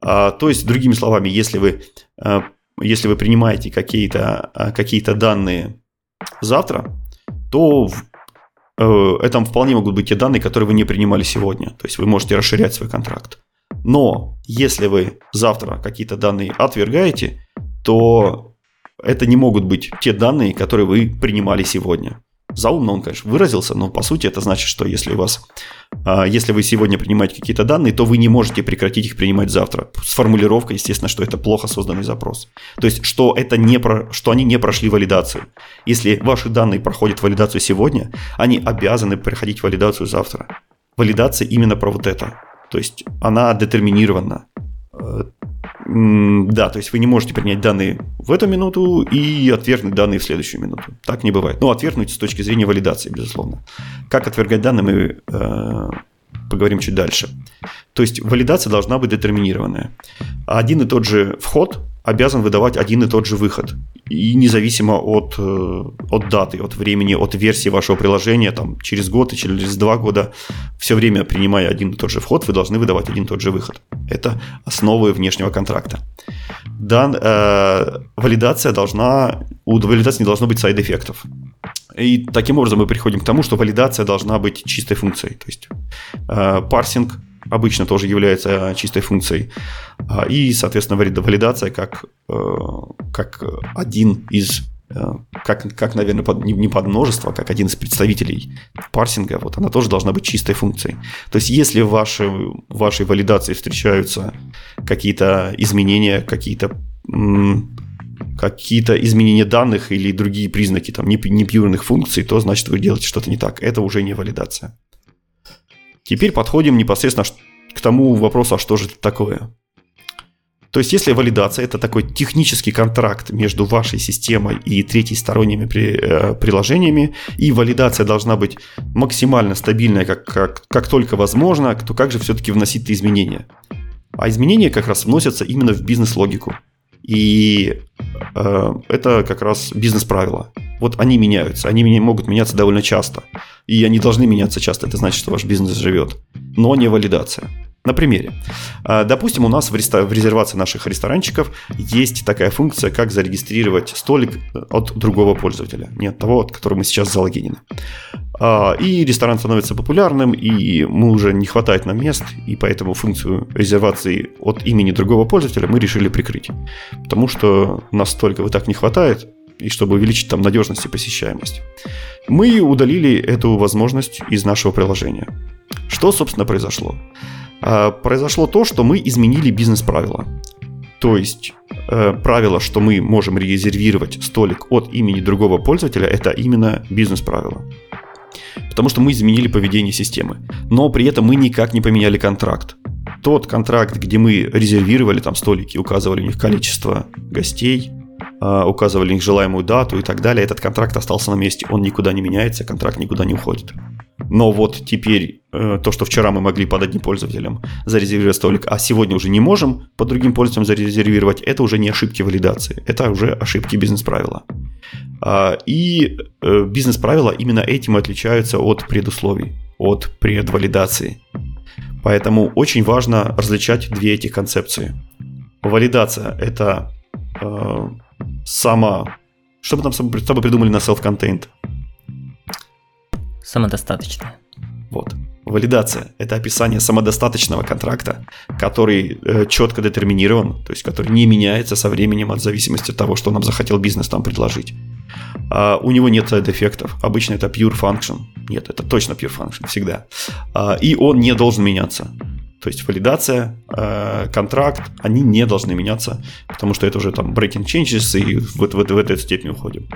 А, то есть, другими словами, если вы, э, если вы принимаете какие-то э, какие данные завтра, то Э, это вполне могут быть те данные, которые вы не принимали сегодня. То есть вы можете расширять свой контракт. Но если вы завтра какие-то данные отвергаете, то это не могут быть те данные, которые вы принимали сегодня. Заумно он, конечно, выразился, но по сути это значит, что если у вас, а, если вы сегодня принимаете какие-то данные, то вы не можете прекратить их принимать завтра. С формулировкой, естественно, что это плохо созданный запрос. То есть, что, это не про, что они не прошли валидацию. Если ваши данные проходят валидацию сегодня, они обязаны проходить валидацию завтра. Валидация именно про вот это. То есть, она детерминирована. Да, то есть вы не можете принять данные в эту минуту и отвергнуть данные в следующую минуту. Так не бывает. Ну, отвергнуть с точки зрения валидации, безусловно. Как отвергать данные, мы э, поговорим чуть дальше. То есть валидация должна быть детерминированная. Один и тот же вход обязан выдавать один и тот же выход. И независимо от, э, от даты, от времени, от версии вашего приложения, там, через год и через два года, все время принимая один и тот же вход, вы должны выдавать один и тот же выход. Это основы внешнего контракта. Дан, э, валидация должна, у валидации не должно быть сайд-эффектов. И таким образом мы приходим к тому, что валидация должна быть чистой функцией. То есть э, парсинг обычно тоже является чистой функцией. А, и, соответственно, валидация как, э, как один из э, как, как, наверное, под, не под множество, а как один из представителей парсинга, вот она тоже должна быть чистой функцией. То есть, если в вашей, в вашей валидации встречаются какие-то изменения, какие-то какие-то изменения данных или другие признаки там непьюрных функций, то значит вы делаете что-то не так. Это уже не валидация. Теперь подходим непосредственно к тому вопросу, а что же это такое. То есть, если валидация это такой технический контракт между вашей системой и третьесторонними при, э, приложениями, и валидация должна быть максимально стабильная, как, как, как только возможно, то как же все-таки вносить изменения? А изменения как раз вносятся именно в бизнес-логику. И э, это как раз бизнес-правила. Вот они меняются, они могут меняться довольно часто. И они должны меняться часто, это значит, что ваш бизнес живет. Но не валидация. На примере. Э, допустим, у нас в, резервации наших ресторанчиков есть такая функция, как зарегистрировать столик от другого пользователя, не от того, от которого мы сейчас залогинены. А, и ресторан становится популярным, и мы уже не хватает нам мест, и поэтому функцию резервации от имени другого пользователя мы решили прикрыть. Потому что нас столько вот так не хватает, и чтобы увеличить там надежность и посещаемость. Мы удалили эту возможность из нашего приложения. Что, собственно, произошло? А, произошло то, что мы изменили бизнес-правила. То есть э, правило, что мы можем резервировать столик от имени другого пользователя, это именно бизнес-правило потому что мы изменили поведение системы. Но при этом мы никак не поменяли контракт. Тот контракт, где мы резервировали там столики, указывали у них количество гостей, указывали у них желаемую дату и так далее, этот контракт остался на месте, он никуда не меняется, контракт никуда не уходит. но вот теперь э, то, что вчера мы могли под одним пользователем зарезервировать столик, а сегодня уже не можем под другим пользователем зарезервировать, это уже не ошибки валидации, это уже ошибки бизнес-правила. А, и э, бизнес-правила именно этим отличаются от предусловий, от предвалидации. Поэтому очень важно различать две эти концепции. Валидация – это э, сама... Что мы там с собой придумали на self-contained? Самодостаточная. Вот. Валидация – это описание самодостаточного контракта, который э, четко детерминирован, то есть который не меняется со временем от зависимости от того, что нам захотел бизнес там предложить. А у него нет дефектов. Обычно это pure function. Нет, это точно pure function, всегда. А, и он не должен меняться. То есть валидация, э, контракт, они не должны меняться, потому что это уже там breaking changes, и вот в, в, в эту степень уходим.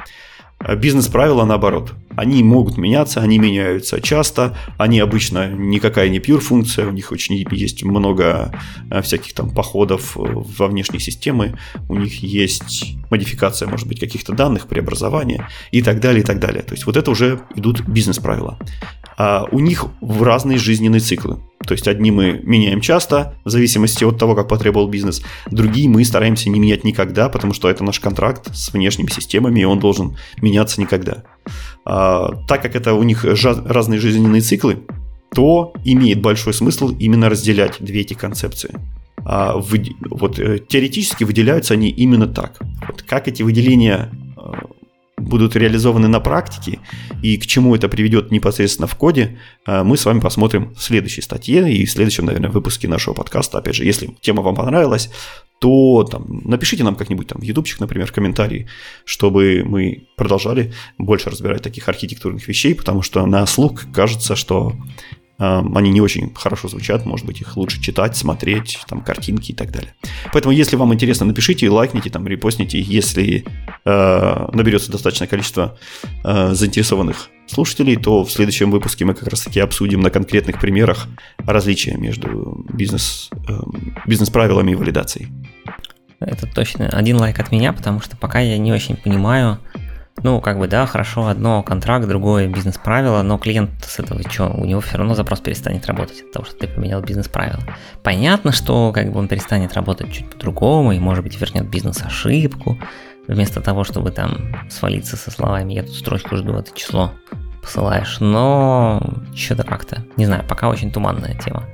А бизнес-правила наоборот. Они могут меняться, они меняются часто, они обычно никакая не pure функция, у них очень есть много э, всяких там походов во внешние системы, у них есть модификация, может быть, каких-то данных, преобразование и так далее, и так далее. То есть вот это уже идут бизнес-правила. А у них в разные жизненные циклы. То есть одни мы меняем часто, в зависимости от того, как потребовал бизнес. Другие мы стараемся не менять никогда, потому что это наш контракт с внешними системами, и он должен меняться никогда. А, так как это у них разные жизненные циклы, то имеет большой смысл именно разделять две эти концепции. А, вы, вот, э, теоретически выделяются они именно так. Вот, как эти выделения будут реализованы на практике и к чему это приведет непосредственно в коде, э, мы с вами посмотрим в следующей статье и в следующем, наверное, выпуске нашего подкаста. Опять же, если тема вам понравилась, то там, напишите нам как-нибудь там в ютубчик, например, комментарии, чтобы мы продолжали больше разбирать таких архитектурных вещей, потому что на слух кажется, что они не очень хорошо звучат, может быть, их лучше читать, смотреть, там, картинки и так далее. Поэтому, если вам интересно, напишите, лайкните, там, репостните, если э, наберется достаточное количество э, заинтересованных слушателей, то в следующем выпуске мы как раз-таки обсудим на конкретных примерах различия между бизнес, э, бизнес-правилами и валидацией. Это точно. Один лайк от меня, потому что пока я не очень понимаю, ну, как бы, да, хорошо, одно контракт, другое бизнес-правило, но клиент с этого что, у него все равно запрос перестанет работать от того, что ты поменял бизнес-правило. Понятно, что как бы он перестанет работать чуть по-другому и, может быть, вернет бизнес-ошибку, вместо того, чтобы там свалиться со словами «я тут строчку жду, это число посылаешь», но что-то как-то, не знаю, пока очень туманная тема.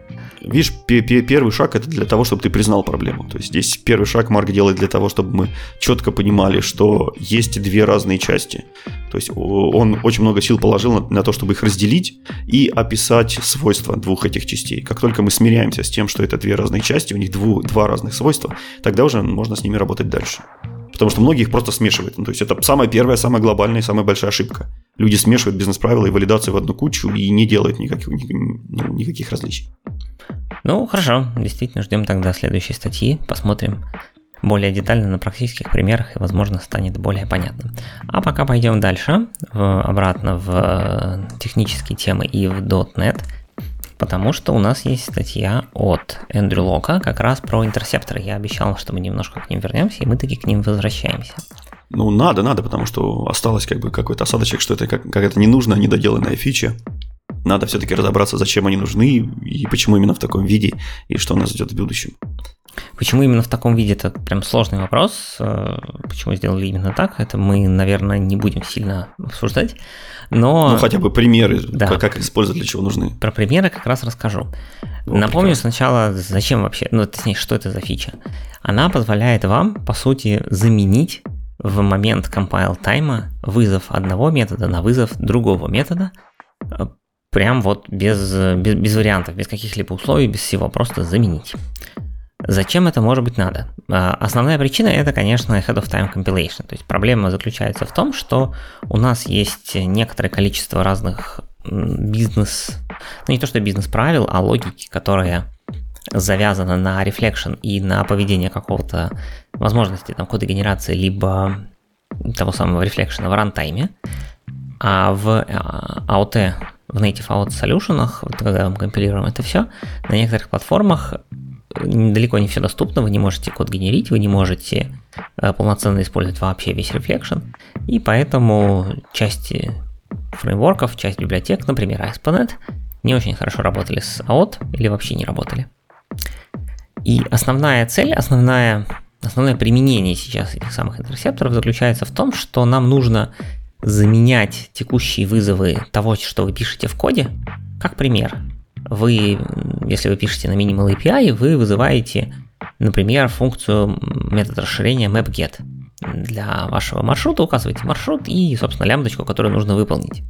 Видишь, первый шаг это для того, чтобы ты признал проблему. То есть здесь первый шаг Марк делает для того, чтобы мы четко понимали, что есть две разные части. То есть он очень много сил положил на, на то, чтобы их разделить и описать свойства двух этих частей. Как только мы смиряемся с тем, что это две разные части, у них дву, два разных свойства, тогда уже можно с ними работать дальше. Потому что многие их просто смешивают. Ну, то есть это самая первая, самая глобальная и самая большая ошибка. Люди смешивают бизнес-правила и валидацию в одну кучу и не делают никаких, ну, никаких различий. Ну, хорошо, действительно, ждем тогда следующей статьи, посмотрим более детально на практических примерах и, возможно, станет более понятным. А пока пойдем дальше, в, обратно в э, технические темы и в .NET, потому что у нас есть статья от Эндрю Лока как раз про интерсепторы. Я обещал, что мы немножко к ним вернемся, и мы таки к ним возвращаемся. Ну, надо, надо, потому что осталось как бы какой-то осадочек, что это как, как это не нужно, недоделанная фича надо все-таки разобраться, зачем они нужны и почему именно в таком виде, и что нас ждет в будущем. Почему именно в таком виде, это прям сложный вопрос. Э, почему сделали именно так, это мы, наверное, не будем сильно обсуждать. Но... Ну, хотя бы примеры, да. как, как использовать, для чего нужны. Про примеры как раз расскажу. О, Напомню прекрасно. сначала, зачем вообще, ну, точнее, что это за фича. Она позволяет вам, по сути, заменить в момент compile тайма вызов одного метода на вызов другого метода э, прям вот без, без, без вариантов, без каких-либо условий, без всего, просто заменить. Зачем это может быть надо? А, основная причина это, конечно, ahead of time compilation. То есть проблема заключается в том, что у нас есть некоторое количество разных бизнес, ну не то что бизнес-правил, а логики, которая завязана на reflection и на поведение какого-то возможности там, кода генерации, либо того самого reflection в рантайме. А в AOT а, в Native Out Solution, когда мы компилируем это все, на некоторых платформах далеко не все доступно, вы не можете код генерить, вы не можете э, полноценно использовать вообще весь Reflection, и поэтому части фреймворков, часть библиотек, например, ASP.NET, не очень хорошо работали с AOT или вообще не работали. И основная цель, основная, основное применение сейчас этих самых интерсепторов заключается в том, что нам нужно заменять текущие вызовы того, что вы пишете в коде, как пример. Вы, если вы пишете на Minimal API, вы вызываете, например, функцию метод расширения mapget. Для вашего маршрута указываете маршрут и, собственно, лямбдочку, которую нужно выполнить.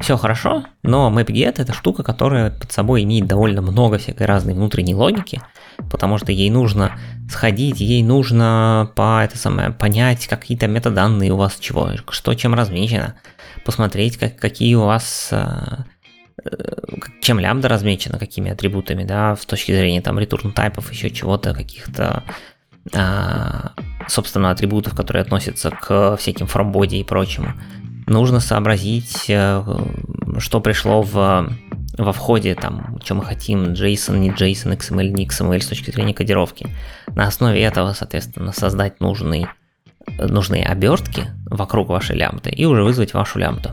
Все хорошо, но mapget это штука, которая под собой имеет довольно много всякой разной внутренней логики, потому что ей нужно сходить, ей нужно по, это самое, понять какие-то метаданные у вас чего, что чем размечено, посмотреть, как, какие у вас э, чем лямбда размечена, какими атрибутами, да, с точки зрения там return тайпов, еще чего-то, каких-то а, собственно, атрибутов, которые относятся к всяким фромбоди и прочему. Нужно сообразить, э, что пришло в во входе, там, что мы хотим, JSON, не JSON, XML, не XML с точки зрения кодировки. На основе этого, соответственно, создать нужные, нужные обертки вокруг вашей лямбды и уже вызвать вашу лямбду.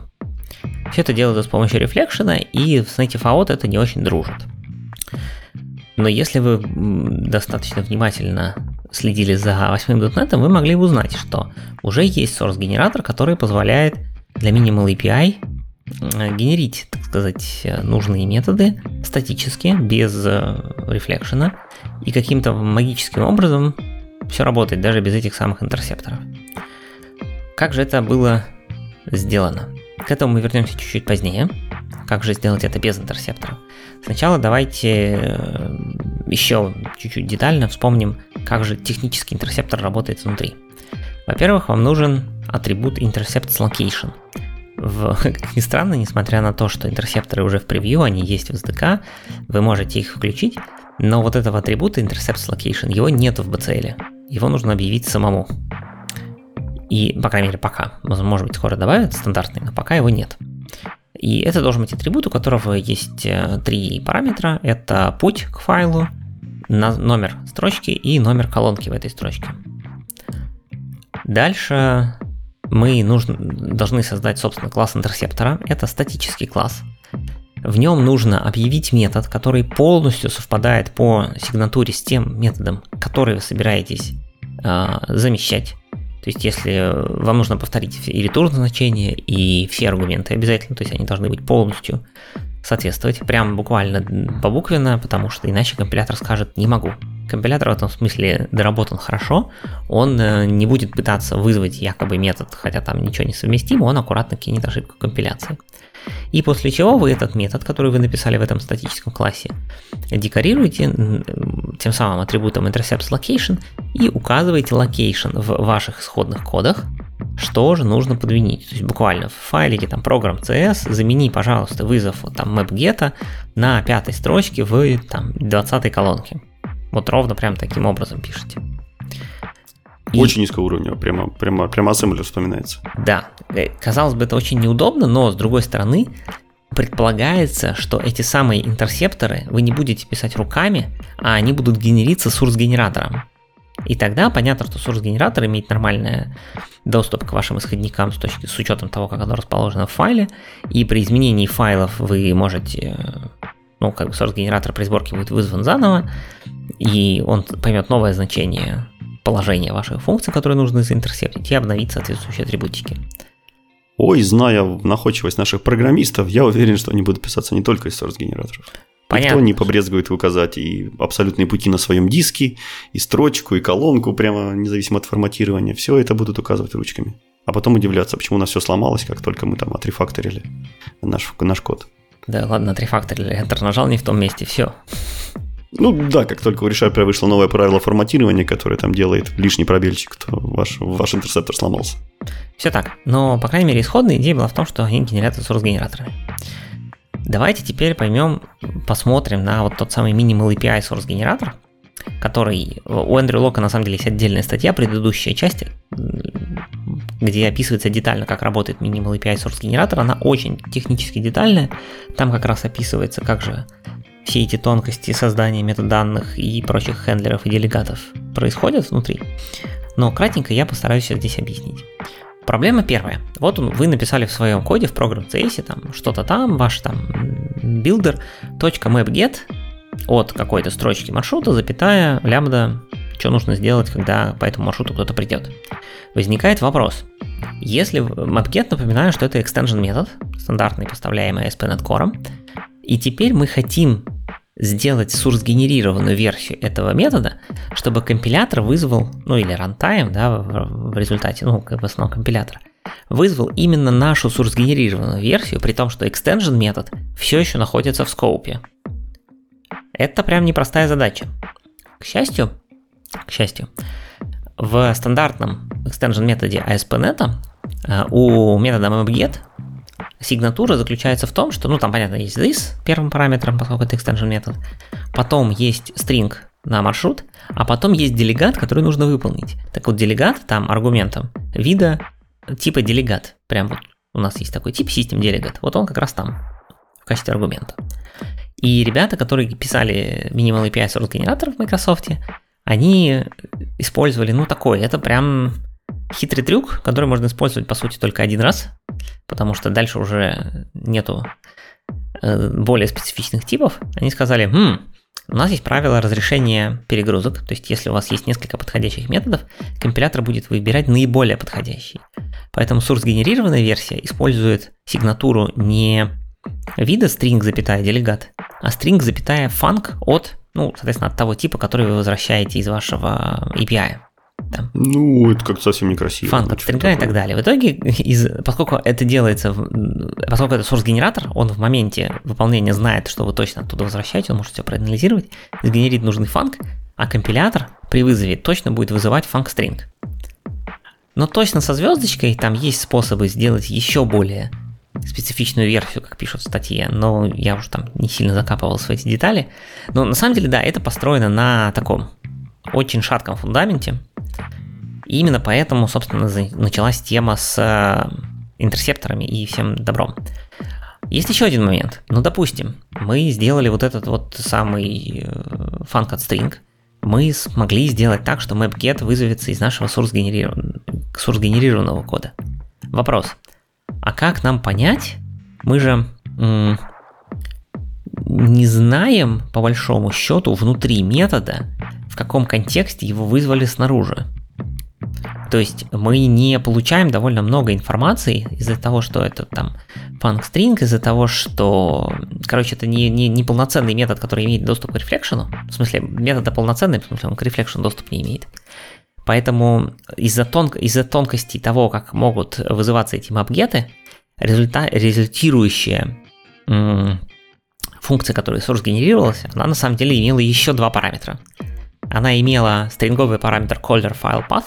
Все это делается с помощью рефлекшена, и с Native AOT это не очень дружит. Но если вы достаточно внимательно следили за 8.NET, вы могли бы узнать, что уже есть source-генератор, который позволяет для Minimal API генерить, так сказать, нужные методы статически, без э, рефлекшена, и каким-то магическим образом все работает даже без этих самых интерсепторов. Как же это было сделано? К этому мы вернемся чуть-чуть позднее. Как же сделать это без интерсепторов? Сначала давайте э, еще чуть-чуть детально вспомним, как же технический интерсептор работает внутри. Во-первых, вам нужен атрибут intercepts location – в, как ни странно, несмотря на то, что интерсепторы уже в превью, они есть в SDK, вы можете их включить, но вот этого атрибута intercepts location, его нет в BCL. Его нужно объявить самому. И, по крайней мере, пока. Может быть, скоро добавят стандартный, но пока его нет. И это должен быть атрибут, у которого есть э, три параметра. Это путь к файлу, номер строчки и номер колонки в этой строчке. Дальше мы нужно, должны создать, собственно, класс интерсептора. Это статический класс. В нем нужно объявить метод, который полностью совпадает по сигнатуре с тем методом, который вы собираетесь э, замещать. То есть, если вам нужно повторить и return значение, и все аргументы обязательно, то есть они должны быть полностью соответствовать, прям буквально побуквенно, потому что иначе компилятор скажет «не могу». Компилятор в этом смысле доработан хорошо, он э, не будет пытаться вызвать якобы метод, хотя там ничего не совместимо, он аккуратно кинет ошибку компиляции. И после чего вы этот метод, который вы написали в этом статическом классе, декорируете тем самым атрибутом intercepts location и указываете location в ваших исходных кодах, что же нужно подменить. То есть буквально в файлике там программ CS замени, пожалуйста, вызов там mapget на пятой строчке в там 20 колонке. Вот ровно прям таким образом пишете. И... Очень низкого уровня, прямо, прямо, прямо ассемблер вспоминается. Да, э, казалось бы, это очень неудобно, но с другой стороны, предполагается, что эти самые интерсепторы вы не будете писать руками, а они будут генериться source-генератором. И тогда понятно, что source-генератор имеет нормальный доступ к вашим исходникам с, точки, с учетом того, как оно расположено в файле, и при изменении файлов вы можете ну, как бы source-генератор при сборке будет вызван заново, и он поймет новое значение положения ваших функций, которые нужно заинтерсептить, и обновить соответствующие атрибутики. Ой, зная находчивость наших программистов, я уверен, что они будут писаться не только из source-генераторов. Понятно. Никто не побрезгует указать и абсолютные пути на своем диске, и строчку, и колонку, прямо независимо от форматирования. Все это будут указывать ручками. А потом удивляться, почему у нас все сломалось, как только мы там отрефакторили наш, наш код. Да, ладно, отрефакторили. Enter нажал не в том месте, все. Ну да, как только у ReSharper вышло новое правило форматирования, которое там делает лишний пробельчик, то ваш, ваш интерсептор сломался. Все так. Но, по крайней мере, исходная идея была в том, что они генерят с генераторами. Давайте теперь поймем, посмотрим на вот тот самый Minimal API Source генератор, который у Эндрю Лока на самом деле есть отдельная статья, предыдущая часть, где описывается детально, как работает Minimal API Source генератор. Она очень технически детальная. Там как раз описывается, как же все эти тонкости создания метаданных и прочих хендлеров и делегатов происходят внутри. Но кратенько я постараюсь здесь объяснить. Проблема первая. Вот вы написали в своем коде в программ CS там что-то там, ваш там builder.mapget от какой-то строчки маршрута, запятая, лямбда, что нужно сделать, когда по этому маршруту кто-то придет. Возникает вопрос. Если mapget, напоминаю, что это extension метод, стандартный, поставляемый ASP.NET Core, и теперь мы хотим сделать source-генерированную версию этого метода, чтобы компилятор вызвал, ну или runtime, да, в, результате, ну, в основном компилятор, вызвал именно нашу source-генерированную версию, при том, что extension метод все еще находится в скоупе. Это прям непростая задача. К счастью, к счастью, в стандартном extension методе ASP.NET э, у метода mapget сигнатура заключается в том, что, ну, там, понятно, есть this первым параметром, поскольку это extension метод, потом есть string на маршрут, а потом есть делегат, который нужно выполнить. Так вот, делегат там аргументом вида типа делегат. Прям вот у нас есть такой тип систем делегат. Вот он как раз там в качестве аргумента. И ребята, которые писали Minimal API Source генератор в Microsoft, они использовали, ну, такой, это прям хитрый трюк, который можно использовать, по сути, только один раз, потому что дальше уже нету э, более специфичных типов. Они сказали, хм, у нас есть правило разрешения перегрузок, то есть если у вас есть несколько подходящих методов, компилятор будет выбирать наиболее подходящий. Поэтому source-генерированная версия использует сигнатуру не вида string, запятая делегат, а string, запятая func от, ну, соответственно, от того типа, который вы возвращаете из вашего API. Да. Ну, это как-то совсем некрасиво. Фан от стринга и так далее. В итоге, из, поскольку это делается, поскольку это source-генератор, он в моменте выполнения знает, что вы точно оттуда возвращаете, он может все проанализировать, сгенерить нужный фанк, а компилятор при вызове точно будет вызывать func-string. Но точно со звездочкой там есть способы сделать еще более специфичную версию, как пишут в статье, но я уже там не сильно закапывался в эти детали. Но на самом деле, да, это построено на таком очень шатком фундаменте. И именно поэтому, собственно, началась тема с э, интерсепторами и всем добром. Есть еще один момент. Ну, допустим, мы сделали вот этот вот самый э, от string. Мы смогли сделать так, что mapget вызовется из нашего source-генерированного кода. Вопрос. А как нам понять? Мы же м- не знаем, по большому счету, внутри метода, в каком контексте его вызвали снаружи. То есть мы не получаем довольно много информации из-за того, что это там func из-за того, что, короче, это не, не, не полноценный метод, который имеет доступ к рефлекшену. В смысле, метод полноценный, в смысле, он к рефлекшену доступ не имеет. Поэтому из-за, тон, из-за тонкости того, как могут вызываться эти мапгеты, результа, результирующая м- функция, которая source генерировалась, она на самом деле имела еще два параметра – она имела стринговый параметр caller file path,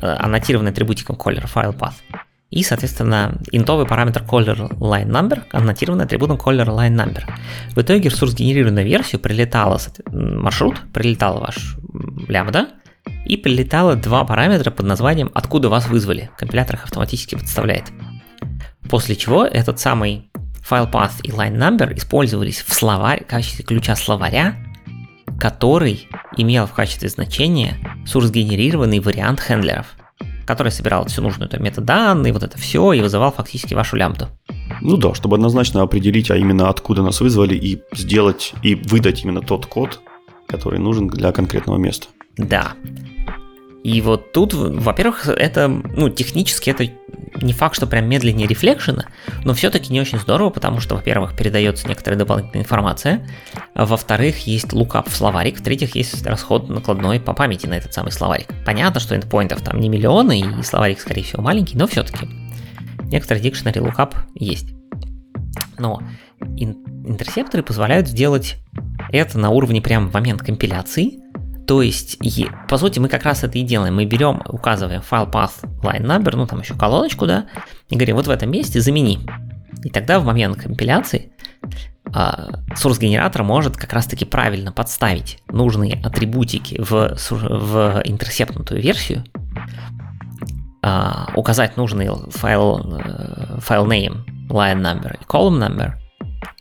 аннотированный атрибутиком caller file path, и, соответственно, интовый параметр caller line number, аннотированный атрибутом caller line number. В итоге source генерированную версию прилетала маршрут, прилетал ваш лямбда, и прилетало два параметра под названием «Откуда вас вызвали». Компилятор их автоматически подставляет. После чего этот самый file path и line number использовались в словарь, в качестве ключа словаря который имел в качестве значения source-генерированный вариант хендлеров, который собирал всю нужную там, метаданные, вот это все, и вызывал фактически вашу лямбду. Ну да, чтобы однозначно определить, а именно откуда нас вызвали, и сделать, и выдать именно тот код, который нужен для конкретного места. Да. И вот тут, во-первых, это, ну, технически это не факт, что прям медленнее рефлекшена, но все-таки не очень здорово, потому что, во-первых, передается некоторая дополнительная информация, а во-вторых, есть лукап в словарик, в-третьих, есть расход накладной по памяти на этот самый словарик. Понятно, что эндпоинтов там не миллионы, и словарик, скорее всего, маленький, но все-таки некоторый дикшнери лукап есть. Но интерсепторы позволяют сделать это на уровне прям в момент компиляции, то есть, по сути, мы как раз это и делаем. Мы берем, указываем файл path line number, ну там еще колоночку, да, и говорим, вот в этом месте замени. И тогда в момент компиляции а, source генератор может как раз таки правильно подставить нужные атрибутики в, в интерсептнутую версию, а, указать нужный файл, э, файл name, line number и column number –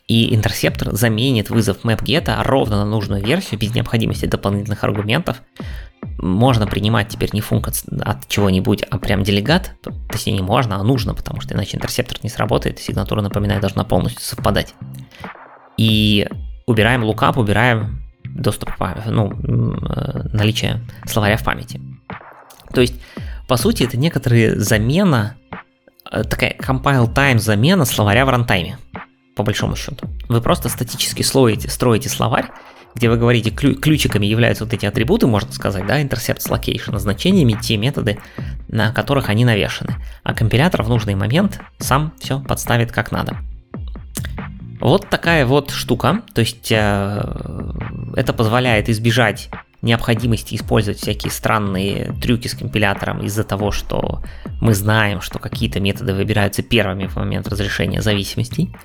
и интерсептор заменит вызов mapget ровно на нужную версию без необходимости дополнительных аргументов можно принимать теперь не функ от, чего-нибудь, а прям делегат, то, точнее не можно, а нужно, потому что иначе интерсептор не сработает, сигнатура, напоминаю, должна полностью совпадать. И убираем лукап, убираем доступ к памяти, ну, э, наличие словаря в памяти. То есть, по сути, это некоторая замена, э, такая compile time замена словаря в рантайме, по большому счету. Вы просто статически строите, строите словарь, где вы говорите, ключиками являются вот эти атрибуты, можно сказать, да, intercepts location, значениями те методы, на которых они навешаны. А компилятор в нужный момент сам все подставит как надо. Вот такая вот штука, то есть э, это позволяет избежать необходимости использовать всякие странные трюки с компилятором из-за того, что мы знаем, что какие-то методы выбираются первыми в момент разрешения зависимостей.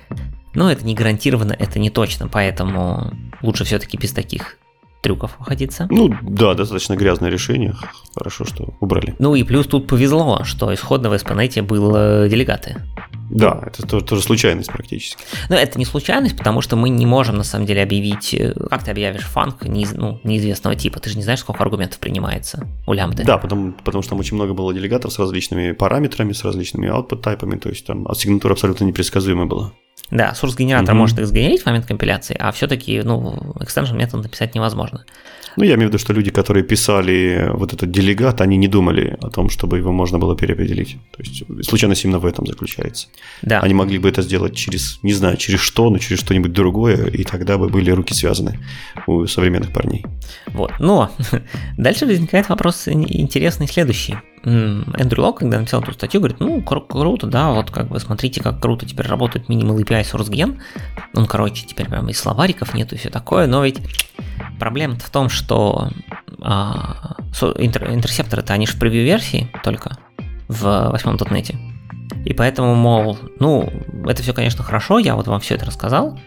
Но это не гарантированно, это не точно, поэтому лучше все-таки без таких трюков обходиться. Ну да, достаточно грязное решение. Хорошо, что убрали. Ну и плюс тут повезло, что исходно в SPNet был э, делегаты. Да, это тоже, тоже случайность практически. Но это не случайность, потому что мы не можем на самом деле объявить, э, как ты объявишь фанк неиз, ну, неизвестного типа. Ты же не знаешь, сколько аргументов принимается у лямбды. Да, потому, потому что там очень много было делегатов с различными параметрами, с различными output тайпами, то есть там ассигнатура абсолютно непредсказуемая была. Да, source-генератор mm-hmm. может их сгенерить в момент компиляции, а все-таки, ну, extension метод написать невозможно. Ну, я имею в виду, что люди, которые писали вот этот делегат, они не думали о том, чтобы его можно было переопределить. То есть случайность именно в этом заключается. Да. Они могли бы это сделать через, не знаю, через что, но через что-нибудь другое, и тогда бы были руки связаны у современных парней. Вот. Но дальше возникает вопрос интересный следующий. Эндрю Лок, когда написал эту статью, говорит, ну, кру- круто, да, вот как бы смотрите, как круто теперь работает Minimal API SourceGen. Он, короче, теперь прям и словариков нету и все такое, но ведь проблема в том, что а, интер- интерсепторы-то, они же в превью-версии только в восьмом дотнете. И поэтому, мол, ну, это все, конечно, хорошо, я вот вам все это рассказал,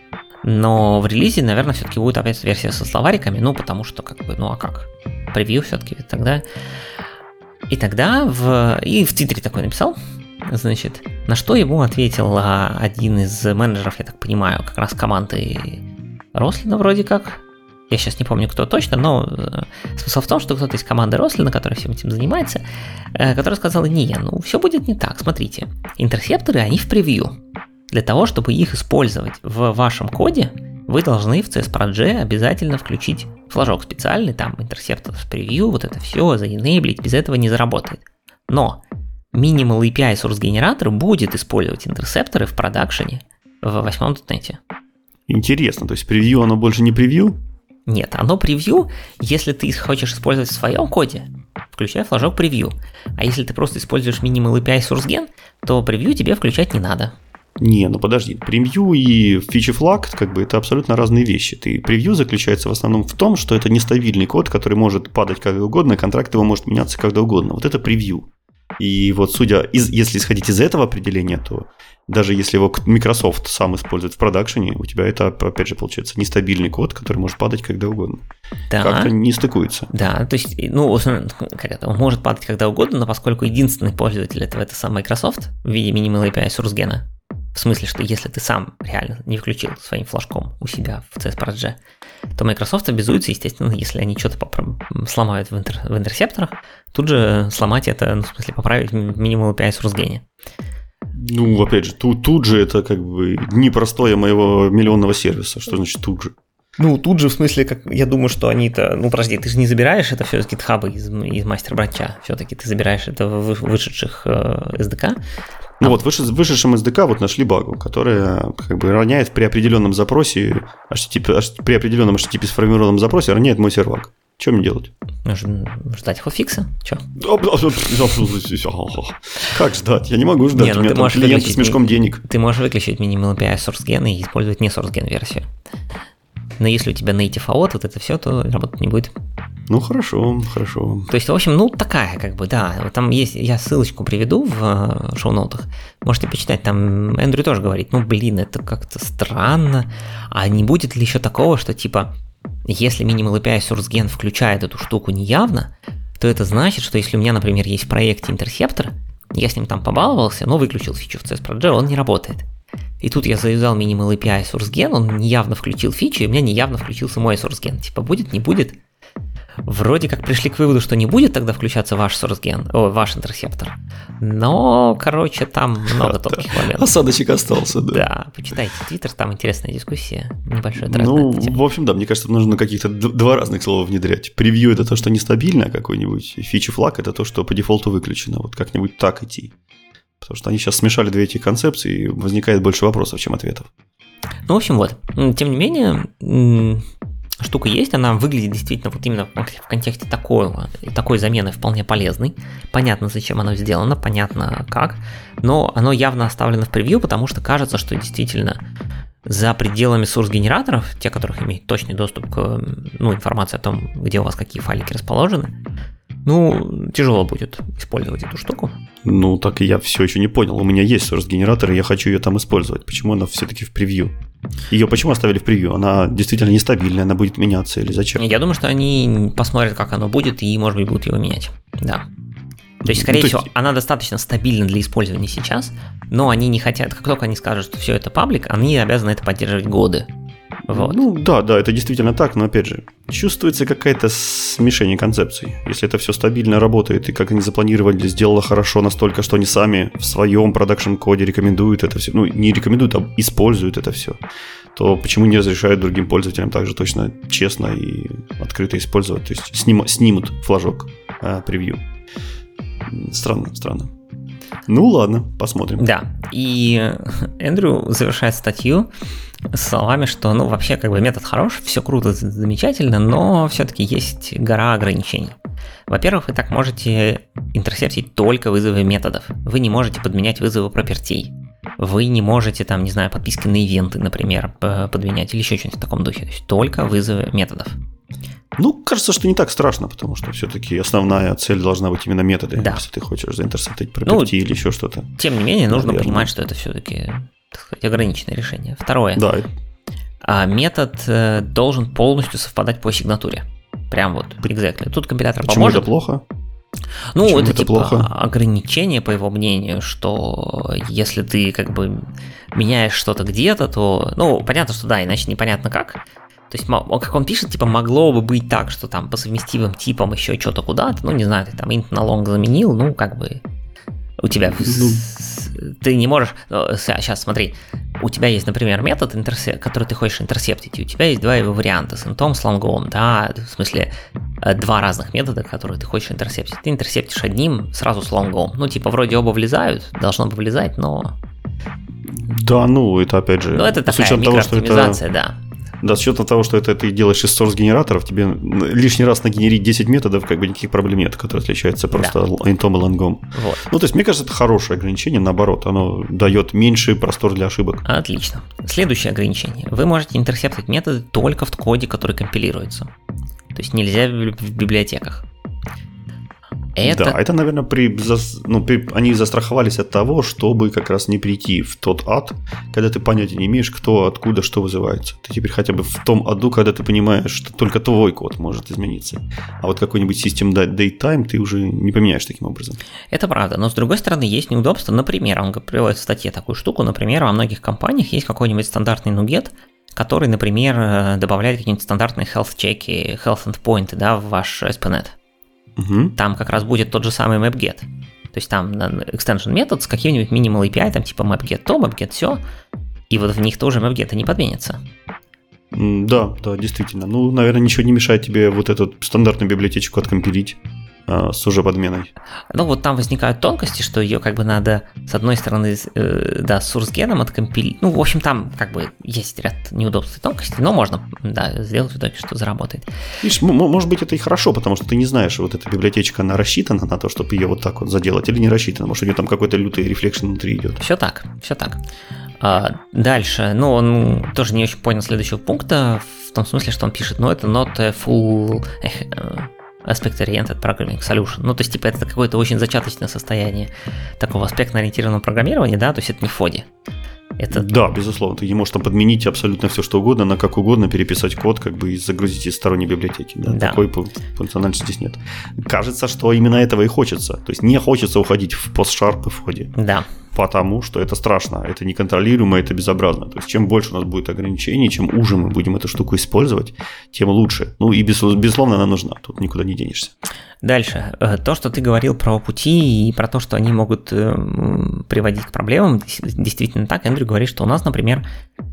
но в релизе, наверное, все-таки будет опять версия со словариками, ну, потому что, как бы, ну а как? Превью все-таки тогда и тогда в... И в Твиттере такой написал, значит, на что ему ответил а, один из менеджеров, я так понимаю, как раз команды Рослина вроде как. Я сейчас не помню, кто точно, но э, смысл в том, что кто-то из команды Рослина, который всем этим занимается, э, который сказал, не, ну все будет не так, смотрите, интерсепторы, они в превью. Для того, чтобы их использовать в вашем коде, вы должны в CSPRG обязательно включить флажок специальный, там Intercept Preview, вот это все, заенейблить, без этого не заработает. Но Minimal API Source генератор будет использовать интерсепторы в продакшене в восьмом .NET. Интересно, то есть превью оно больше не превью? Нет, оно превью, если ты хочешь использовать в своем коде, включай флажок превью. А если ты просто используешь Minimal API Source Gen, то превью тебе включать не надо. Не, ну подожди, превью и фичи флаг, как бы это абсолютно разные вещи. Ты превью заключается в основном в том, что это нестабильный код, который может падать когда угодно, контракт его может меняться когда угодно. Вот это превью. И вот судя, из, если исходить из этого определения, то даже если его Microsoft сам использует в продакшене, у тебя это, опять же, получается нестабильный код, который может падать когда угодно. Да. Как-то не стыкуется. Да, то есть, ну, как это, он может падать когда угодно, но поскольку единственный пользователь этого это сам Microsoft в виде Minimal API SourceGen, в смысле, что если ты сам реально не включил своим флажком у себя в CSPRG, то Microsoft обязуется, естественно, если они что-то сломают в, интер в интерсепторах, тут же сломать это, ну, в смысле, поправить минимум API Русгене. Ну, опять же, тут, тут же это как бы непростое моего миллионного сервиса. Что значит тут же? Ну, тут же, в смысле, как я думаю, что они-то... Ну, подожди, ты же не забираешь это все с гитхаба из, из мастер-бранча. Все-таки ты забираешь это в вышедших э, SDK. Ну а. вот, в вышедшем SDK вот нашли багу, которая как бы равняет при определенном запросе, HTTP, при определенном HTTP сформированном запросе равняет мой сервак. Что мне делать? Ждать фикса. Че? Как ждать? Я не могу ждать. Не, ну У меня ты можешь клиенты с мешком денег. Ты можешь выключить Minimal API SourceGen и использовать не SourceGen версию. Но если у тебя native AOT, вот это все, то работать не будет. Ну хорошо, хорошо. То есть, в общем, ну такая, как бы, да. Там есть, я ссылочку приведу в э, шоу-ноутах. Можете почитать, там Эндрю тоже говорит, ну блин, это как-то странно. А не будет ли еще такого, что типа, если Minimal API SourceGen включает эту штуку неявно, то это значит, что если у меня, например, есть в проекте интерсептор, я с ним там побаловался, но выключил фичу в CSPRG, он не работает. И тут я завязал Minimal API SourceGen, он неявно включил фичу, и у меня неявно включился мой SourceGen. Типа будет, не будет. вроде как пришли к выводу, что не будет тогда включаться ваш source о, ваш интерсептор. Но, короче, там много тонких моментов. Осадочек остался, да. Да, почитайте Твиттер, там интересная дискуссия, небольшой тред Ну, в общем, да, мне кажется, нужно каких-то два разных слова внедрять. Превью – это то, что нестабильно какой-нибудь, и фичи флаг – это то, что по дефолту выключено. Вот как-нибудь так идти. Потому что они сейчас смешали две эти концепции, и возникает больше вопросов, чем ответов. Ну, в общем, вот. Тем не менее, штука есть, она выглядит действительно вот именно в контексте такого, такой замены вполне полезной. Понятно, зачем оно сделано, понятно как, но оно явно оставлено в превью, потому что кажется, что действительно за пределами source-генераторов, те, которых имеет точный доступ к ну, информации о том, где у вас какие файлики расположены, ну, тяжело будет использовать эту штуку. Ну, так и я все еще не понял. У меня есть source-генератор, и я хочу ее там использовать. Почему она все-таки в превью? Ее почему оставили в превью? Она действительно нестабильная, она будет меняться или зачем? Я думаю, что они посмотрят, как оно будет, и, может быть, будут его менять. Да. То есть, скорее ну, всего, есть... она достаточно стабильна для использования сейчас, но они не хотят, как только они скажут, что все это паблик, они обязаны это поддерживать годы. Вот. Ну да, да, это действительно так, но опять же, чувствуется какая-то смешение концепций. Если это все стабильно работает и как они запланировали, сделало хорошо настолько, что они сами в своем продакшн-коде рекомендуют это все, ну не рекомендуют, а используют это все, то почему не разрешают другим пользователям также точно честно и открыто использовать, то есть сним, снимут флажок а, превью. Странно, странно. Ну ладно, посмотрим. Да, и Эндрю завершает статью словами, что, ну, вообще, как бы метод хорош, все круто, замечательно, но все-таки есть гора ограничений. Во-первых, вы так можете интерсептить только вызовы методов. Вы не можете подменять вызовы пропертей. Вы не можете, там, не знаю, подписки на ивенты, например, подменять или еще что-нибудь в таком духе. То есть только вызовы методов. Ну, кажется, что не так страшно, потому что все-таки основная цель должна быть именно методы, да. если ты хочешь заинтерсептить проперти ну, или еще что-то. Тем не менее, нужно Наверное. понимать, что это все-таки так сказать, ограниченное решение. Второе. Да. А метод э, должен полностью совпадать по сигнатуре. Прям вот, exactly. Тут компилятор Почему поможет. это плохо? Ну, Почему это, это типа плохо? ограничение, по его мнению, что если ты как бы меняешь что-то где-то, то, ну, понятно, что да, иначе непонятно как. То есть, как он пишет, типа, могло бы быть так, что там по совместимым типам еще что-то куда-то, ну, не знаю, ты там int на long заменил, ну, как бы у тебя ну, ты не можешь... Сейчас смотри, у тебя есть, например, метод, который ты хочешь интерсептить, и у тебя есть два его варианта с интом, с лонгом, да, в смысле э, два разных метода, которые ты хочешь интерсептить. Ты интерсептишь одним сразу с лонгом. Ну, типа, вроде оба влезают, должно бы влезать, но... Да, ну, это опять же... Ну, это такая микрооптимизация, это... да. Да, с учетом того, что это ты делаешь из source-генераторов, тебе лишний раз нагенерить 10 методов, как бы никаких проблем нет, которые отличаются просто да. интом и лонгом. Вот. Ну, то есть, мне кажется, это хорошее ограничение, наоборот, оно дает меньший простор для ошибок. Отлично. Следующее ограничение. Вы можете интерсептить методы только в коде, который компилируется. То есть нельзя в библиотеках. Это... Да, это, наверное, при, ну, при, они застраховались от того, чтобы как раз не прийти в тот ад, когда ты понятия не имеешь, кто, откуда, что вызывается. Ты теперь хотя бы в том аду, когда ты понимаешь, что только твой код может измениться. А вот какой-нибудь систем datetime ты уже не поменяешь таким образом. Это правда, но с другой стороны есть неудобства. Например, он приводит в статье такую штуку, например, во многих компаниях есть какой-нибудь стандартный нугет, который, например, э, добавляет какие-нибудь стандартные health-чеки, health endpoint да, в ваш SPNet. Угу. Там как раз будет тот же самый mapget. То есть там extension метод с каким-нибудь minimal API, там типа mapget то, mapget все, и вот в них тоже mapget не подменится. Да, да, действительно. Ну, наверное, ничего не мешает тебе вот эту стандартную библиотечку откомпилить с уже подменой. Ну вот там возникают тонкости, что ее как бы надо с одной стороны, э, да, с сурсгеном откомпилить. Ну, в общем, там как бы есть ряд неудобств и тонкостей, но можно, да, сделать в итоге, что заработает. Видишь, может быть, это и хорошо, потому что ты не знаешь, вот эта библиотечка, она рассчитана на то, чтобы ее вот так вот заделать, или не рассчитана, может, у нее там какой-то лютый reflection внутри идет. Все так, все так. А, дальше, ну, он тоже не очень понял следующего пункта, в том смысле, что он пишет, ну, это not a full Aspect-Oriented Programming Solution. Ну, то есть, типа, это какое-то очень зачаточное состояние такого аспектно-ориентированного программирования, да, то есть это не Fody. Это... Да, безусловно, ты можешь там подменить абсолютно все, что угодно, на как угодно переписать код, как бы и загрузить из сторонней библиотеки. Да? Да. Такой функциональности здесь нет. Кажется, что именно этого и хочется. То есть не хочется уходить в PostSharp и в ходе. Да. Потому что это страшно, это неконтролируемо, это безобразно. То есть чем больше у нас будет ограничений, чем уже мы будем эту штуку использовать, тем лучше. Ну и безусловно она нужна, тут никуда не денешься. Дальше. Э, то, что ты говорил про пути и про то, что они могут э, приводить к проблемам, действительно так. Эндрю говорит, что у нас, например,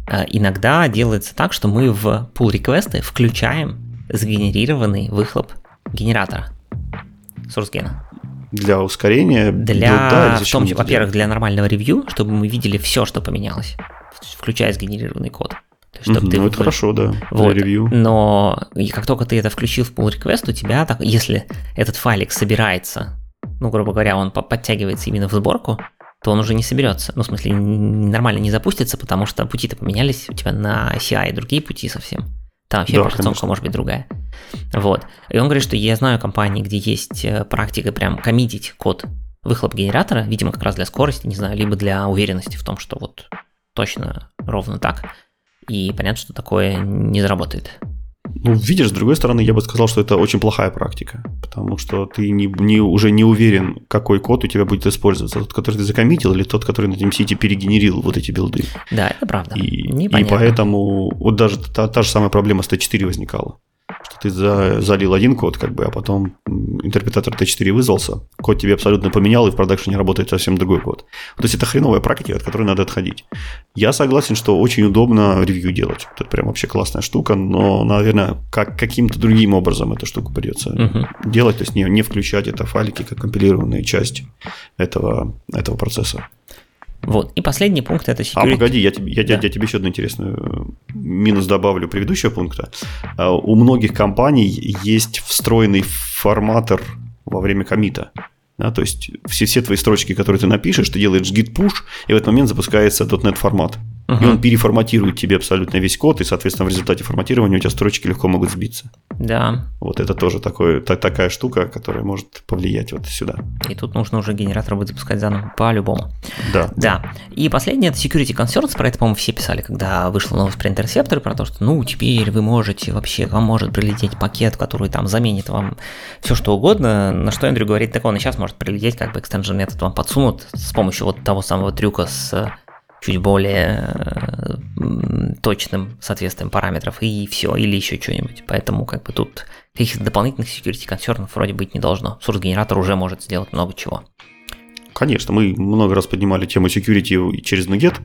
э, иногда делается так, что мы в pull реквесты включаем сгенерированный выхлоп генератора SourceGen. Для ускорения? Для, ну, да, в том, во-первых, для нормального ревью, чтобы мы видели все, что поменялось, включая сгенерированный код. Чтобы ты ну, это хорошо, да, вот. для ревью. Но как только ты это включил в pull request, у тебя, так, если этот файлик собирается, ну, грубо говоря, он подтягивается именно в сборку, то он уже не соберется. Ну, в смысле, нормально не запустится, потому что пути-то поменялись, у тебя на CI другие пути совсем. Там вообще да, операционка конечно. может быть другая. Вот. И он говорит, что я знаю компании, где есть э, практика прям коммитить код выхлоп генератора, видимо, как раз для скорости, не знаю, либо для уверенности в том, что вот точно ровно так. И понятно, что такое не заработает. Ну, видишь, с другой стороны, я бы сказал, что это очень плохая практика, потому что ты не, не, уже не уверен, какой код у тебя будет использоваться. Тот, который ты закоммитил, или тот, который на TeamCity перегенерил вот эти билды. Да, это правда. И, и поэтому вот даже та, та же самая проблема с T4 возникала что ты за, залил один код, как бы, а потом интерпретатор T4 вызвался, код тебе абсолютно поменял, и в продакшене работает совсем другой код. То есть это хреновая практика, от которой надо отходить. Я согласен, что очень удобно ревью делать. Это прям вообще классная штука, но, наверное, как, каким-то другим образом эту штуку придется uh-huh. делать, то есть не, не включать это файлики как компилированную часть этого, этого процесса. Вот. И последний пункт это security. А погоди, я тебе, я, да. я, я тебе еще одну интересную э, минус добавлю предыдущего пункта. А, у многих компаний есть встроенный форматор во время комита. Да, то есть все, все твои строчки, которые ты напишешь, ты делаешь git push, и в этот момент запускается .NET формат. Угу. И он переформатирует тебе абсолютно весь код, и, соответственно, в результате форматирования у тебя строчки легко могут сбиться. Да. Вот это тоже такой, та, такая штука, которая может повлиять вот сюда. И тут нужно уже генератор будет запускать заново по-любому. Да. Да. И последнее это security concerns, про это, по-моему, все писали, когда вышла новость про интерсепторы, про то, что, ну, теперь вы можете вообще, вам может прилететь пакет, который там заменит вам все что угодно, на что Эндрю говорит, так он и сейчас может прилететь, как бы extension метод вам подсунут с помощью вот того самого трюка с чуть более э, точным соответствием параметров и все, или еще что-нибудь. Поэтому как бы тут каких-то дополнительных security концернов вроде быть не должно. Source-генератор уже может сделать много чего. Конечно, мы много раз поднимали тему security через Nuget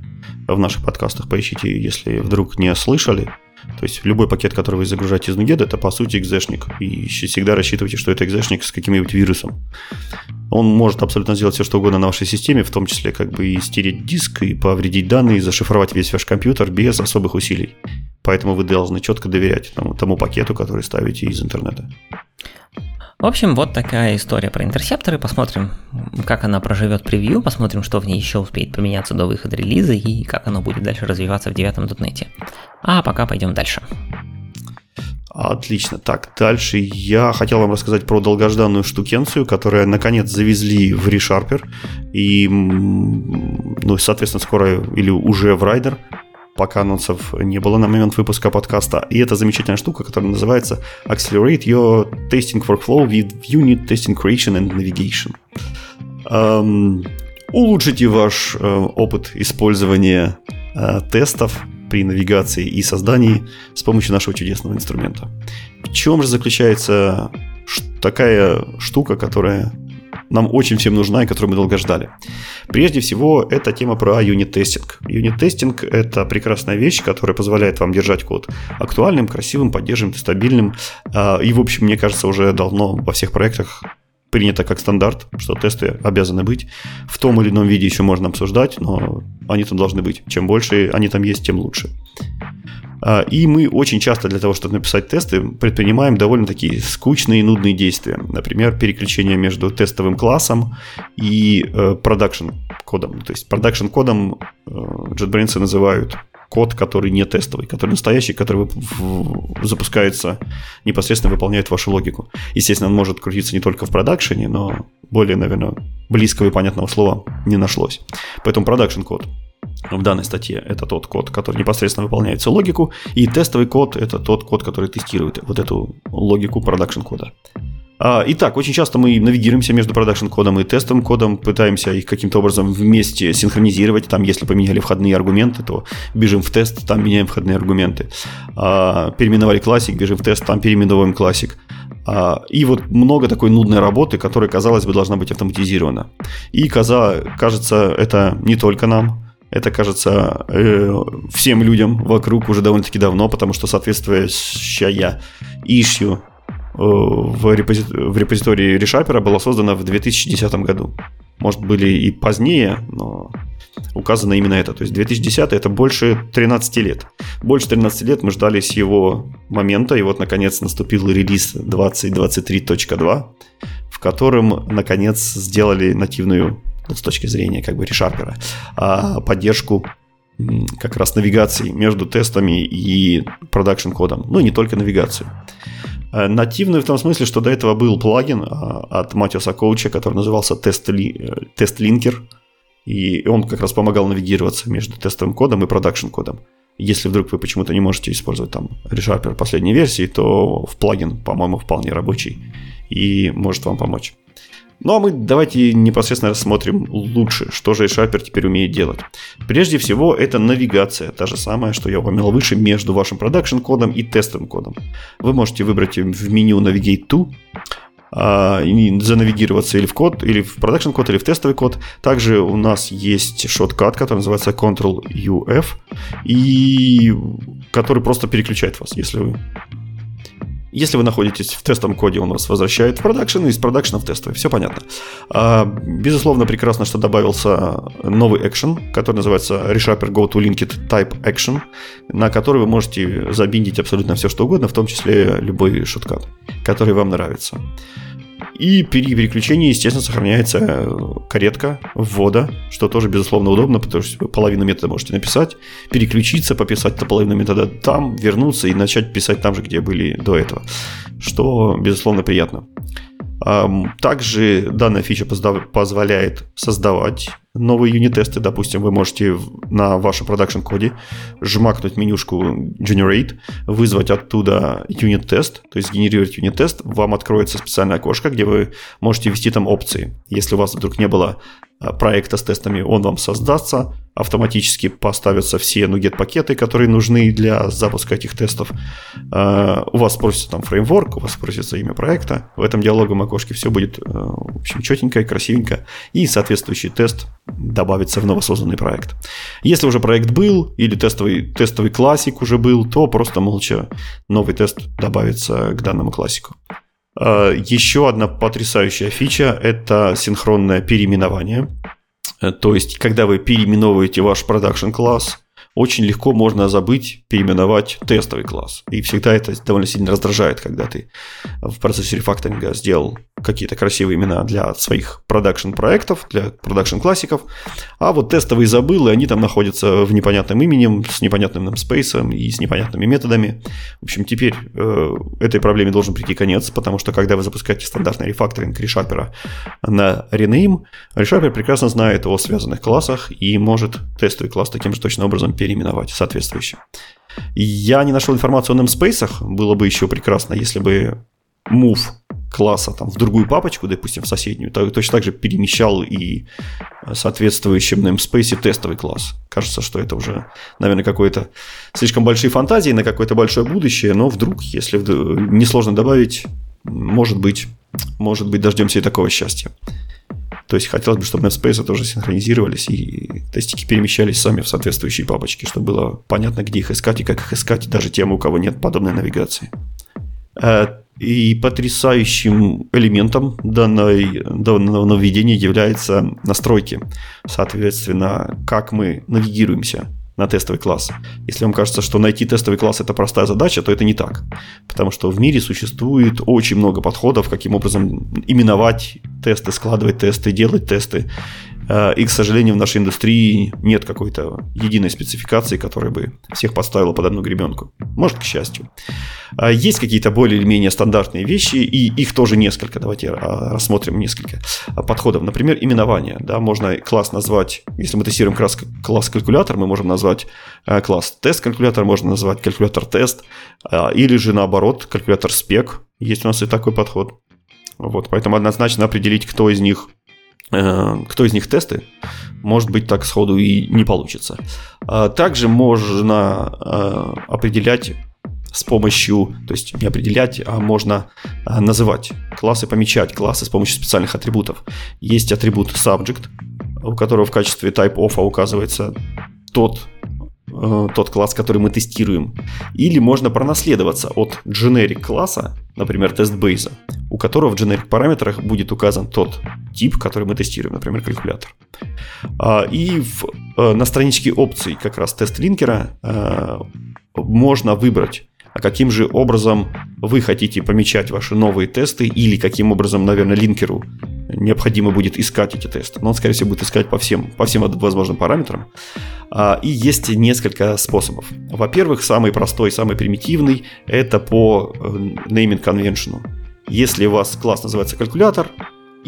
в наших подкастах. Поищите, если вдруг не слышали. То есть любой пакет, который вы загружаете из NuGet, это по сути экзешник. И всегда рассчитывайте, что это экзешник с каким-нибудь вирусом. Он может абсолютно сделать все, что угодно на вашей системе, в том числе как бы и стереть диск, и повредить данные, и зашифровать весь ваш компьютер без особых усилий. Поэтому вы должны четко доверять тому, тому пакету, который ставите из интернета. В общем, вот такая история про интерсепторы. Посмотрим, как она проживет превью, посмотрим, что в ней еще успеет поменяться до выхода релиза и как оно будет дальше развиваться в девятом дотнете. А пока пойдем дальше. Отлично. Так, дальше я хотел вам рассказать про долгожданную штукенцию, которая наконец завезли в ReSharper. И, ну, соответственно, скоро или уже в Rider пока анонсов не было на момент выпуска подкаста. И это замечательная штука, которая называется Accelerate Your Testing Workflow with Unit Testing Creation and Navigation. Эм, улучшите ваш э, опыт использования э, тестов при навигации и создании с помощью нашего чудесного инструмента. В чем же заключается такая штука, которая нам очень всем нужна и которую мы долго ждали. Прежде всего, это тема про юнит-тестинг. Юнит-тестинг – это прекрасная вещь, которая позволяет вам держать код актуальным, красивым, поддерживаемым, стабильным. А, и, в общем, мне кажется, уже давно во всех проектах принято как стандарт, что тесты обязаны быть. В том или ином виде еще можно обсуждать, но они там должны быть. Чем больше они там есть, тем лучше. А, и мы очень часто для того, чтобы написать тесты, предпринимаем довольно такие скучные и нудные действия. Например, переключение между тестовым классом и продакшн э, кодом. То есть продакшн кодом э, JetBrains называют код, который не тестовый, который настоящий, который запускается непосредственно выполняет вашу логику. Естественно, он может крутиться не только в продакшене, но более, наверное, близкого и понятного слова не нашлось. Поэтому продакшн код в данной статье это тот код, который непосредственно выполняет всю логику, и тестовый код это тот код, который тестирует вот эту логику продакшн кода. А, итак, очень часто мы навигируемся между продакшн-кодом и тестовым кодом, пытаемся их каким-то образом вместе синхронизировать. Там, если поменяли входные аргументы, то бежим в тест, там меняем входные аргументы. А, переименовали классик, бежим в тест, там переименовываем классик. А, и вот много такой нудной работы, которая, казалось бы, должна быть автоматизирована. И, кажется, это не только нам, это кажется э, всем людям вокруг уже довольно-таки давно, потому что соответствующая issue Э, в, репози... в репозитории ReSharper была создана в 2010 году. Может, были и позднее, но указано именно это. То есть 2010 это больше 13 лет. Больше 13 лет мы ждали с его момента, и вот наконец наступил релиз 2023.2, в котором наконец сделали нативную, ну, с точки зрения как бы ReSharper, а, поддержку как раз навигации между тестами и продакшн кодом. Ну, не только навигацию. Э, нативный в том смысле, что до этого был плагин а, от Маттиаса Коха, который назывался Linker, и он как раз помогал навигироваться между тестовым кодом и продакшн кодом. Если вдруг вы почему-то не можете использовать там ReSharper последней версии, то в плагин, по-моему, вполне рабочий и может вам помочь. Ну а мы давайте непосредственно рассмотрим лучше, что же ReSharper теперь умеет делать. Прежде всего, это навигация, та же самая, что я упоминал выше, между вашим продакшн кодом и тестовым кодом. Вы можете выбрать в меню Navigate to, а, занавигироваться или в код, или в продакшн код, или в тестовый код. Также у нас есть shortcut, который называется Ctrl-UF, и который просто переключает вас, если вы если вы находитесь в тестовом коде, он вас возвращает в продакшн, и из продакшна в тестовый. Все понятно. А, безусловно, прекрасно, что добавился новый экшен, который называется ReSharper Go to Linked Type Action, на который вы можете забиндить абсолютно все, что угодно, в том числе любой шоткат, который вам нравится. И при переключении, естественно, сохраняется э, каретка ввода, что тоже, безусловно, удобно, потому что половину метода можете написать, переключиться, пописать эту половину метода там, вернуться и начать писать там же, где были до этого, что, безусловно, приятно. Также данная фича позволяет создавать новые юнит-тесты. Допустим, вы можете на вашем продакшн-коде жмакнуть менюшку Generate, вызвать оттуда юнит-тест, то есть генерировать юнит-тест. Вам откроется специальное окошко, где вы можете ввести там опции. Если у вас вдруг не было а, проекта с тестами, он вам создастся, автоматически поставятся все NuGet пакеты, которые нужны для запуска этих тестов. А, у вас спросится там фреймворк, у вас спросится имя проекта. В этом диалоговом окошке все будет, а, в общем, четенько и красивенько. И соответствующий тест добавится в новосозданный проект. Если уже проект был или тестовый, тестовый классик уже был, то просто молча новый тест добавится к данному классику. А, еще одна потрясающая фича – это синхронное переименование. То есть, когда вы переименовываете ваш продакшн класс, очень легко можно забыть переименовать тестовый класс. И всегда это довольно сильно раздражает, когда ты в процессе рефакторинга сделал какие-то красивые имена для своих продакшн проектов, для продакшн классиков, а вот тестовые забыл, и они там находятся в непонятном именем, с непонятным namespace и с непонятными методами. В общем, теперь э, этой проблеме должен прийти конец, потому что когда вы запускаете стандартный рефакторинг ReSharper на Rename, ReSharper прекрасно знает о связанных классах и может тестовый класс таким же точно образом переименовать соответствующе. Я не нашел информацию о namespace, было бы еще прекрасно, если бы move класса там, в другую папочку, допустим, в соседнюю, то, точно так же перемещал и соответствующим namespace тестовый класс. Кажется, что это уже, наверное, какой-то слишком большие фантазии на какое-то большое будущее, но вдруг, если несложно добавить, может быть, может быть, дождемся и такого счастья. То есть хотелось бы, чтобы namespace тоже синхронизировались и тестики перемещались сами в соответствующие папочки, чтобы было понятно, где их искать и как их искать, даже тем, у кого нет подобной навигации. Э, и потрясающим элементом данной, данного наведения является настройки. Соответственно, как мы навигируемся на тестовый класс. Если вам кажется, что найти тестовый класс это простая задача, то это не так. Потому что в мире существует очень много подходов, каким образом именовать тесты, складывать тесты, делать тесты. Э, и, к сожалению, в нашей индустрии нет какой-то единой спецификации, которая бы всех поставила под одну гребенку. Может, к счастью. А есть какие-то более или менее стандартные вещи, и их тоже несколько. Давайте а, рассмотрим несколько подходов. Например, именование. Да, можно класс назвать, если мы тестируем класс, класс калькулятор, мы можем назвать э, класс тест калькулятор, можно назвать калькулятор тест, а, или же наоборот, калькулятор спек. Есть у нас и такой подход. Вот, поэтому однозначно определить, кто из них Э, кто из них тесты, может быть, так сходу и не получится. А также можно э, определять с помощью, то есть не определять, а можно э, называть классы, помечать классы с помощью специальных атрибутов. Есть атрибут subject, у которого в качестве type of указывается тот Э, тот класс, который мы тестируем. Или можно пронаследоваться от generic класса, например, тест-бейза, у которого в generic параметрах будет указан тот тип, который мы тестируем, например, калькулятор. А, и в, э, на страничке опций как раз тест-линкера э, можно выбрать а каким же образом вы хотите помечать ваши новые тесты или каким образом, наверное, линкеру необходимо будет искать эти тесты. Но он, скорее всего, будет искать по всем, по всем возможным параметрам. А, и есть несколько способов. Во-первых, самый простой, самый примитивный – это по э, naming convention. Если у вас класс называется калькулятор,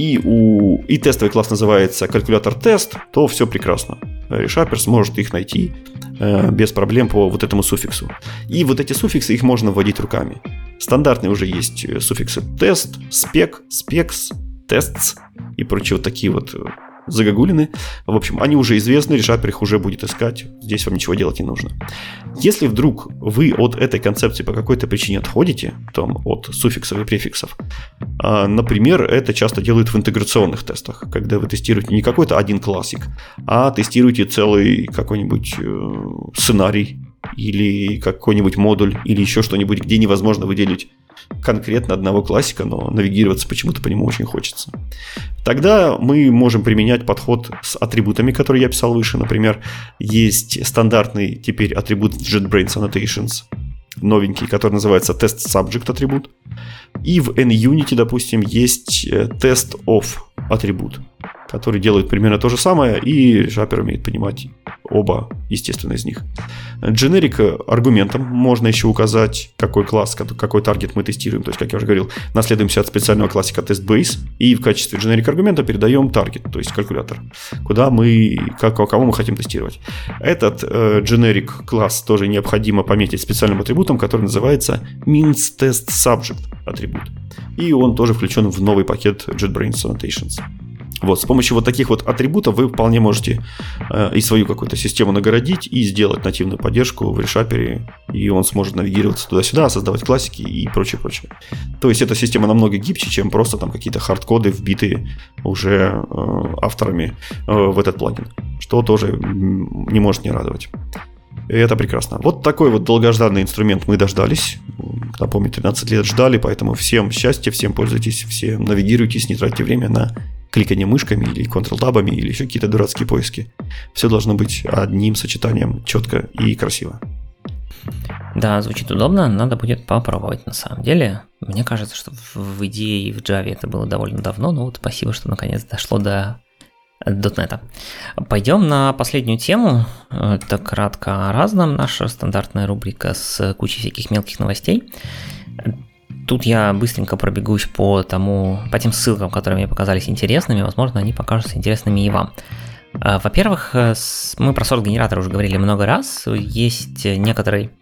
и, у, и тестовый класс называется калькулятор тест, то все прекрасно. ReShapper сможет их найти э, без проблем по вот этому суффиксу. И вот эти суффиксы, их можно вводить руками. Стандартные уже есть э, суффиксы тест, спек, спекс, tests и прочие вот такие вот э, загогулины. В общем, они уже известны, решапер их уже будет искать, здесь вам ничего делать не нужно. Если вдруг вы от этой концепции по какой-то причине отходите, там, от суффиксов и префиксов, а, например, это часто делают в интеграционных тестах, когда вы тестируете не какой-то один классик, а тестируете целый какой-нибудь э, сценарий или какой-нибудь модуль или еще что-нибудь, где невозможно выделить конкретно одного классика, но навигироваться почему-то по нему очень хочется. Тогда мы можем применять подход с атрибутами, которые я писал выше. Например, есть стандартный теперь атрибут JetBrains Annotations, новенький, который называется Test Subject атрибут. И в NUnity, допустим, есть Test э, Of атрибут который делает примерно то же самое, и Jupyter умеет понимать оба, естественно, из них. Дженерик аргументом можно еще указать, какой класс, какой таргет мы тестируем. То есть, как я уже говорил, наследуемся от специального классика TestBase, и в качестве дженерик аргумента передаем таргет, то есть калькулятор, куда мы, как, кого мы хотим тестировать. Этот э, класс тоже необходимо пометить специальным атрибутом, который называется means атрибут. И он тоже включен в новый пакет JetBrains Annotations. Вот, с помощью вот таких вот атрибутов вы вполне можете э, и свою какую-то систему нагородить и сделать нативную поддержку в решапере, и он сможет навигироваться туда-сюда, создавать классики и прочее, прочее. То есть эта система намного гибче, чем просто там какие-то хардкоды, вбитые уже э, авторами э, в этот плагин, что тоже не может не радовать. И это прекрасно. Вот такой вот долгожданный инструмент мы дождались. Напомню, 13 лет ждали, поэтому всем счастья, всем пользуйтесь, всем навигируйтесь, не тратьте время на кликание мышками или контрол-табами или еще какие-то дурацкие поиски. Все должно быть одним сочетанием четко и красиво. Да, звучит удобно, надо будет попробовать на самом деле. Мне кажется, что в идее в Java это было довольно давно, но вот спасибо, что наконец дошло до .NET. Пойдем на последнюю тему. Это кратко о разном. Наша стандартная рубрика с кучей всяких мелких новостей. Тут я быстренько пробегусь по тому, по тем ссылкам, которые мне показались интересными, возможно, они покажутся интересными и вам. А, во-первых, э, мы про сорс-генератор уже говорили много раз. Есть некоторый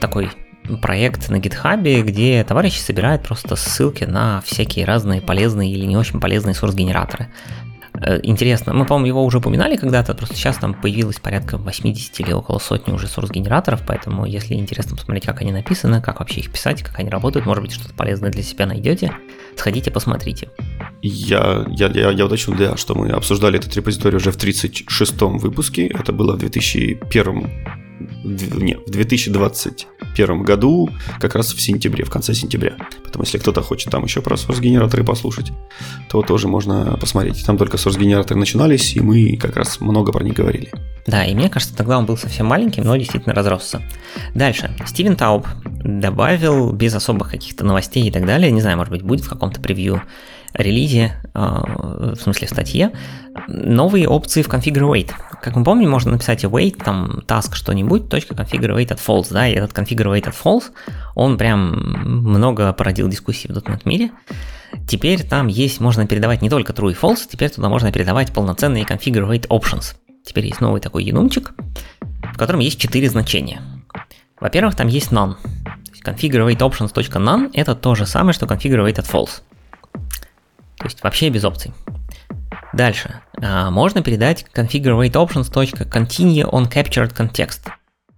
такой проект на гитхабе, где товарищи собирают просто ссылки на всякие разные полезные или не очень полезные сорс-генераторы. Э, интересно, мы, по-моему, его уже упоминали когда-то, просто сейчас там появилось порядка 80 или около сотни уже source-генераторов, поэтому если интересно посмотреть, как они написаны, как вообще их писать, как они работают, может быть, что-то полезное для себя найдете, сходите, посмотрите. Я, я, я, я уточню, да, что мы обсуждали этот репозиторий уже в 36-м выпуске, это было в 2001 не, в 2021 году, как раз в сентябре, в конце сентября. Поэтому, если кто-то хочет там еще про source-генераторы послушать, то тоже можно посмотреть. Там только source-генераторы начинались, и мы как раз много про них говорили. Да, и мне кажется, тогда он был совсем маленьким, но действительно разросся. Дальше. Стивен Тауб добавил без особых каких-то новостей и так далее, не знаю, может быть, будет в каком-то превью релизе, а, в смысле в статье, новые опции в configure wait. Как мы помним, можно написать wait, там, task что-нибудь, точка configure wait at false, да, и этот configure wait at false, он прям много породил дискуссий в .NET мире. Теперь там есть, можно передавать не только true и false, теперь туда можно передавать полноценные configure wait options. Теперь есть новый такой янумчик, в котором есть четыре значения. Во-первых, там есть none. Configure wait options.none это то же самое, что configure wait at false. Есть вообще без опций. Дальше. А, можно передать configure options.continue on captured context.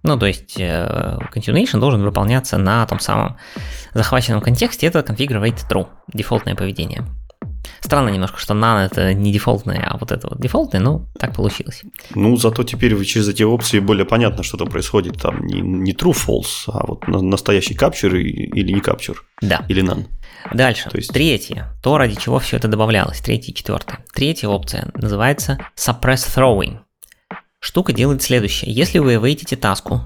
Ну, то есть э, continuation должен выполняться на том самом захваченном контексте. Это configure true, дефолтное поведение. Странно немножко, что none это не дефолтное, а вот это вот дефолтное, ну, так получилось. Ну, зато теперь через эти опции более понятно, что там происходит. Там не, не true, false, а вот настоящий capture или не capture. Да. Или none. Дальше. То есть... Третье. То, ради чего все это добавлялось. Третье и четвертое. Третья опция называется suppress throwing. Штука делает следующее. Если вы вейтите таску,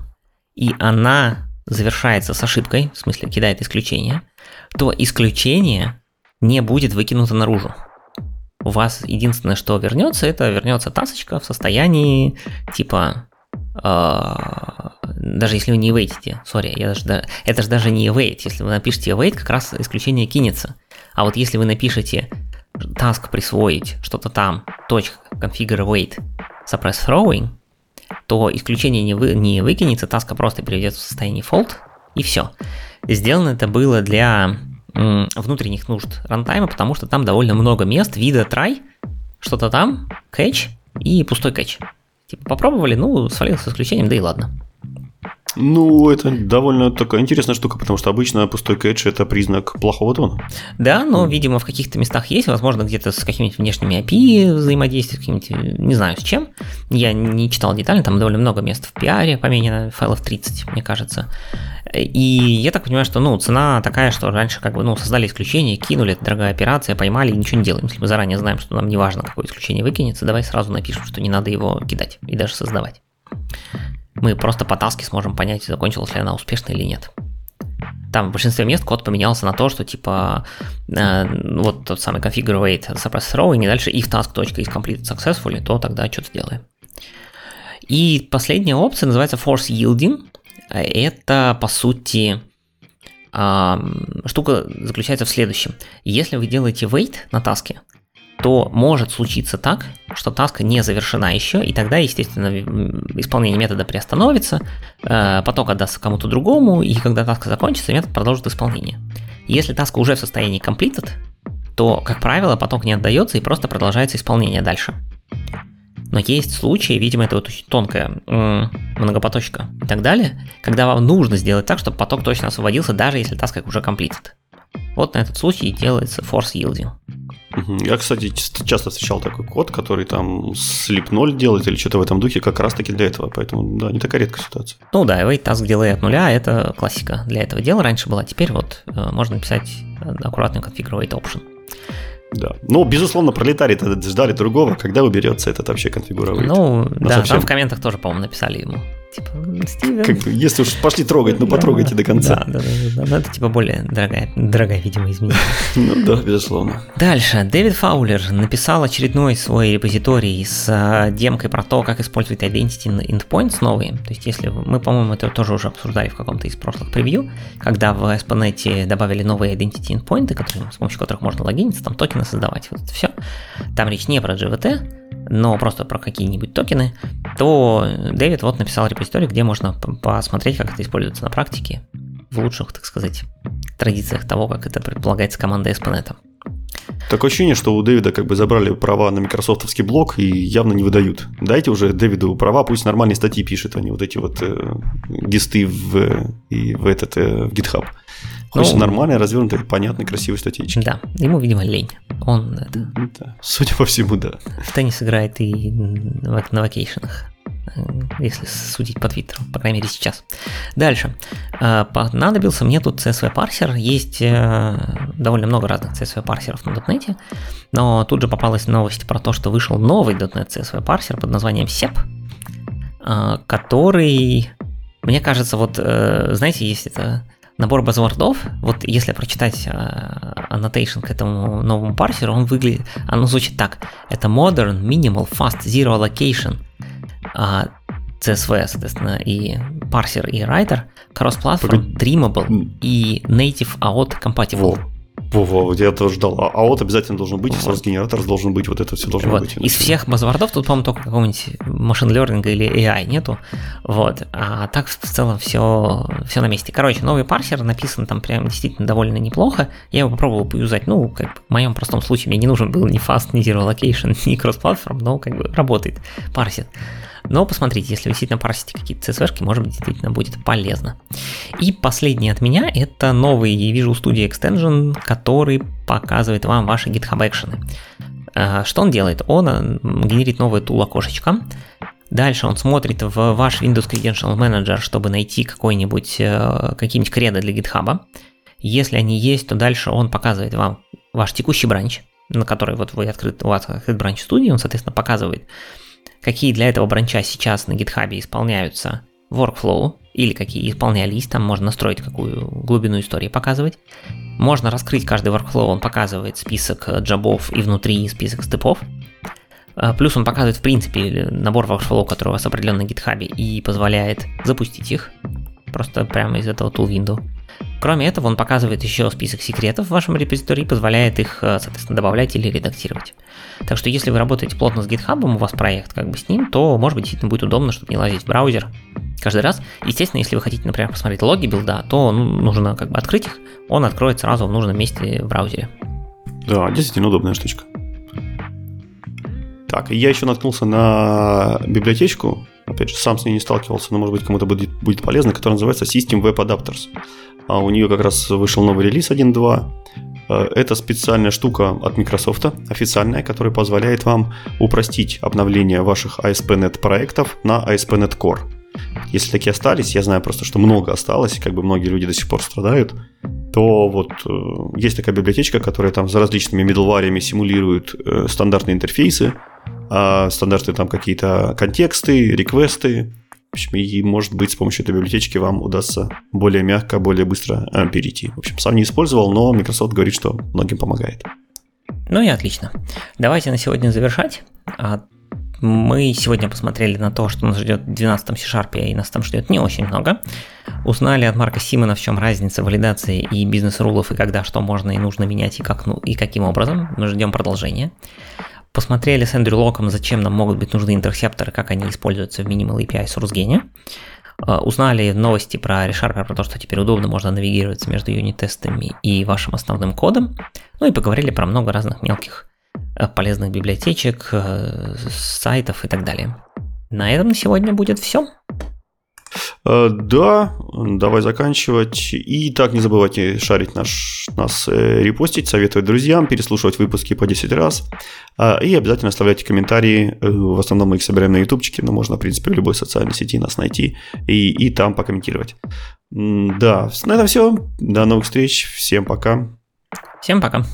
и она завершается с ошибкой, в смысле кидает исключение, то исключение не будет выкинуто наружу. У вас единственное, что вернется, это вернется тасочка в состоянии типа Uh, даже если вы не вейтите, сори, я даже, это же даже не wait, если вы напишете wait, как раз исключение кинется. А вот если вы напишете task присвоить, что-то там, точка, configure wait, suppress throwing, то исключение не, вы, не выкинется, таска просто переведется в состояние fault, и все. Сделано это было для внутренних нужд рантайма, потому что там довольно много мест, вида try, что-то там, catch и пустой catch. Типа попробовали, ну, свалилось с исключением, да и ладно. Ну, это довольно такая интересная штука, потому что обычно пустой кэдж – это признак плохого тона. Да, но, видимо, в каких-то местах есть, возможно, где-то с какими-нибудь внешними API взаимодействие, какими-нибудь, не знаю, с чем. Я не читал детально, там довольно много мест в пиаре поменено, файлов 30, мне кажется. И я так понимаю, что, ну, цена такая, что раньше как бы, ну, создали исключение, кинули, это дорогая операция, поймали и ничего не делаем. Если мы заранее знаем, что нам не важно, какое исключение выкинется, давай сразу напишем, что не надо его кидать и даже создавать мы просто по таске сможем понять, закончилась ли она успешно или нет. Там в большинстве мест код поменялся на то, что типа э, вот тот самый configure wait suppress throwing, и дальше if task is completed successfully, то тогда что-то делаем. И последняя опция называется force yielding. Это, по сути, э, штука заключается в следующем. Если вы делаете wait на таске, то может случиться так, что таска не завершена еще, и тогда, естественно, исполнение метода приостановится, э, поток отдаст кому-то другому, и когда таска закончится, метод продолжит исполнение. Если таска уже в состоянии completed, то, как правило, поток не отдается и просто продолжается исполнение дальше. Но есть случаи, видимо, это вот очень тонкая многопоточка и так далее, когда вам нужно сделать так, чтобы поток точно освободился, даже если таска уже completed. Вот на этот случай делается force yielding. Я, кстати, часто встречал такой код, который там слип 0 делает или что-то в этом духе, как раз-таки для этого. Поэтому, да, не такая редкая ситуация. Ну да, wait task delay от нуля – это классика для этого дела. Раньше была, теперь вот э, можно написать аккуратную configure option. Да. Ну, безусловно, пролетарии ждали другого, когда уберется этот вообще конфигуровый. Ну, ну, да, совсем... там в комментах тоже, по-моему, написали ему. Типа, Стивен. Как бы, если уж пошли трогать, ну потрогайте да, до конца. Да, да, да, да, это типа более дорогая, дорогая, видимо, изменение. Ну да, безусловно. Дальше. Дэвид Фаулер написал очередной свой репозиторий с а, демкой про то, как использовать Identity Endpoints новые. То есть, если мы, по-моему, это тоже уже обсуждали в каком-то из прошлых превью, когда в ASP.NET добавили новые Identity Endpoints, которые, с помощью которых можно логиниться, там токены создавать. Вот это все. Там речь не про GVT, но просто про какие-нибудь токены, то Дэвид вот написал репозиторий, где можно посмотреть, как это используется на практике, в лучших, так сказать, традициях того, как это предполагается командой ASP.NET. Такое ощущение, что у Дэвида как бы забрали права на микрософтовский блог и явно не выдают. Дайте уже Дэвиду права, пусть нормальные статьи пишет, а не вот эти вот э, гисты в, и в этот э, в GitHub. Хочется ну, нормальной, развернутой, понятной, красивой статьечки. Да, ему, видимо, лень. Он это... Да, судя по всему, да. В теннис играет и на вакейшенах если судить по Твиттеру, по крайней мере сейчас. Дальше. А, понадобился мне тут CSV парсер. Есть э, довольно много разных CSV парсеров на .NET, но тут же попалась новость про то, что вышел новый .NET CSV парсер под названием SEP, который, мне кажется, вот, э, знаете, есть это набор базвордов, вот если прочитать uh, annotation к этому новому парсеру, он выглядит, оно звучит так. Это Modern Minimal Fast Zero Allocation uh, CSV, соответственно, и парсер, и writer, cross-platform, Dreamable и Native AOT Compatible. Во. Во-во, я тоже ждал. А, вот обязательно должен быть, вот. генератор должен быть, вот это все должно вот. быть. Из всех базвордов тут, по-моему, только какого-нибудь машин learning или AI нету. Вот. А так в целом все, все на месте. Короче, новый парсер написан там прям действительно довольно неплохо. Я его попробовал поюзать. Ну, как бы в моем простом случае мне не нужен был ни fast, ни zero location, ни cross-platform, но как бы работает, парсит. Но посмотрите, если вы действительно парсите какие-то CSV, может быть, действительно будет полезно. И последний от меня – это новый Visual Studio Extension, который показывает вам ваши GitHub экшены. Что он делает? Он э, генерит новое тул окошечко, Дальше он смотрит в ваш Windows Credential Manager, чтобы найти какой-нибудь, э, какие-нибудь креды для GitHub. Если они есть, то дальше он показывает вам ваш текущий бранч, на который вот вы открыт, у вас открыт бранч студии, он, соответственно, показывает, какие для этого бранча сейчас на GitHub исполняются workflow, или какие исполнялись, там можно настроить какую глубину истории показывать. Можно раскрыть каждый workflow, он показывает список джабов и внутри список степов. А, плюс он показывает, в принципе, набор workflow, который у вас определен на GitHub, и позволяет запустить их просто прямо из этого tool window. Кроме этого, он показывает еще список секретов в вашем репозитории позволяет их, э, соответственно, добавлять или редактировать. Так что если вы работаете плотно с GitHub, у вас проект как бы с ним, то, может быть, действительно будет удобно, чтобы не лазить в браузер каждый раз. Естественно, если вы хотите, например, посмотреть логи билда, то ну, нужно как бы открыть их, он откроет сразу в нужном месте в браузере. Да, действительно удобная штучка. Так, я еще наткнулся на библиотечку, опять же, сам с ней не сталкивался, но, может быть, кому-то будет, будет полезно, которая называется System Web Adapters. А у нее как раз вышел новый релиз 1.2. Э, это специальная штука от Microsoft, официальная, которая позволяет вам упростить обновление ваших ASP.NET проектов на ASP.NET Core. Если такие остались, я знаю просто, что много осталось, как бы многие люди до сих пор страдают, то вот э, есть такая библиотечка, которая там за различными middleware симулирует э, стандартные интерфейсы, э, стандартные там какие-то контексты, реквесты, общем, и, может быть, с помощью этой библиотечки вам удастся более мягко, более быстро э, перейти. В общем, сам не использовал, но Microsoft говорит, что многим помогает. Ну и отлично. Давайте на сегодня завершать. А, мы сегодня посмотрели на то, что нас ждет в 12 C-Sharp, и нас там ждет не очень много. Узнали от Марка Симона, в чем разница валидации и бизнес-рулов, и когда что можно и нужно менять, и, как, ну, и каким образом. Мы ждем продолжения. Посмотрели с Эндрю Локом, зачем нам могут быть нужны интерсепторы, как они используются в Minimal API Русгене. А, узнали новости про ReSharper, про то, что теперь удобно можно навигироваться между юнит-тестами и вашим основным кодом. Ну и поговорили про много разных мелких э, полезных библиотечек, э, сайтов и так далее. На этом на сегодня будет все. Э, да, давай заканчивать. И так не забывайте шарить наш, нас, э, репостить, советовать друзьям, переслушивать выпуски по 10 раз. А, и обязательно оставляйте комментарии. Э, в основном мы их собираем на ютубчике, но можно, в принципе, в любой социальной сети нас найти и, и там покомментировать. Да, на этом все. До новых встреч. Всем пока. Всем пока.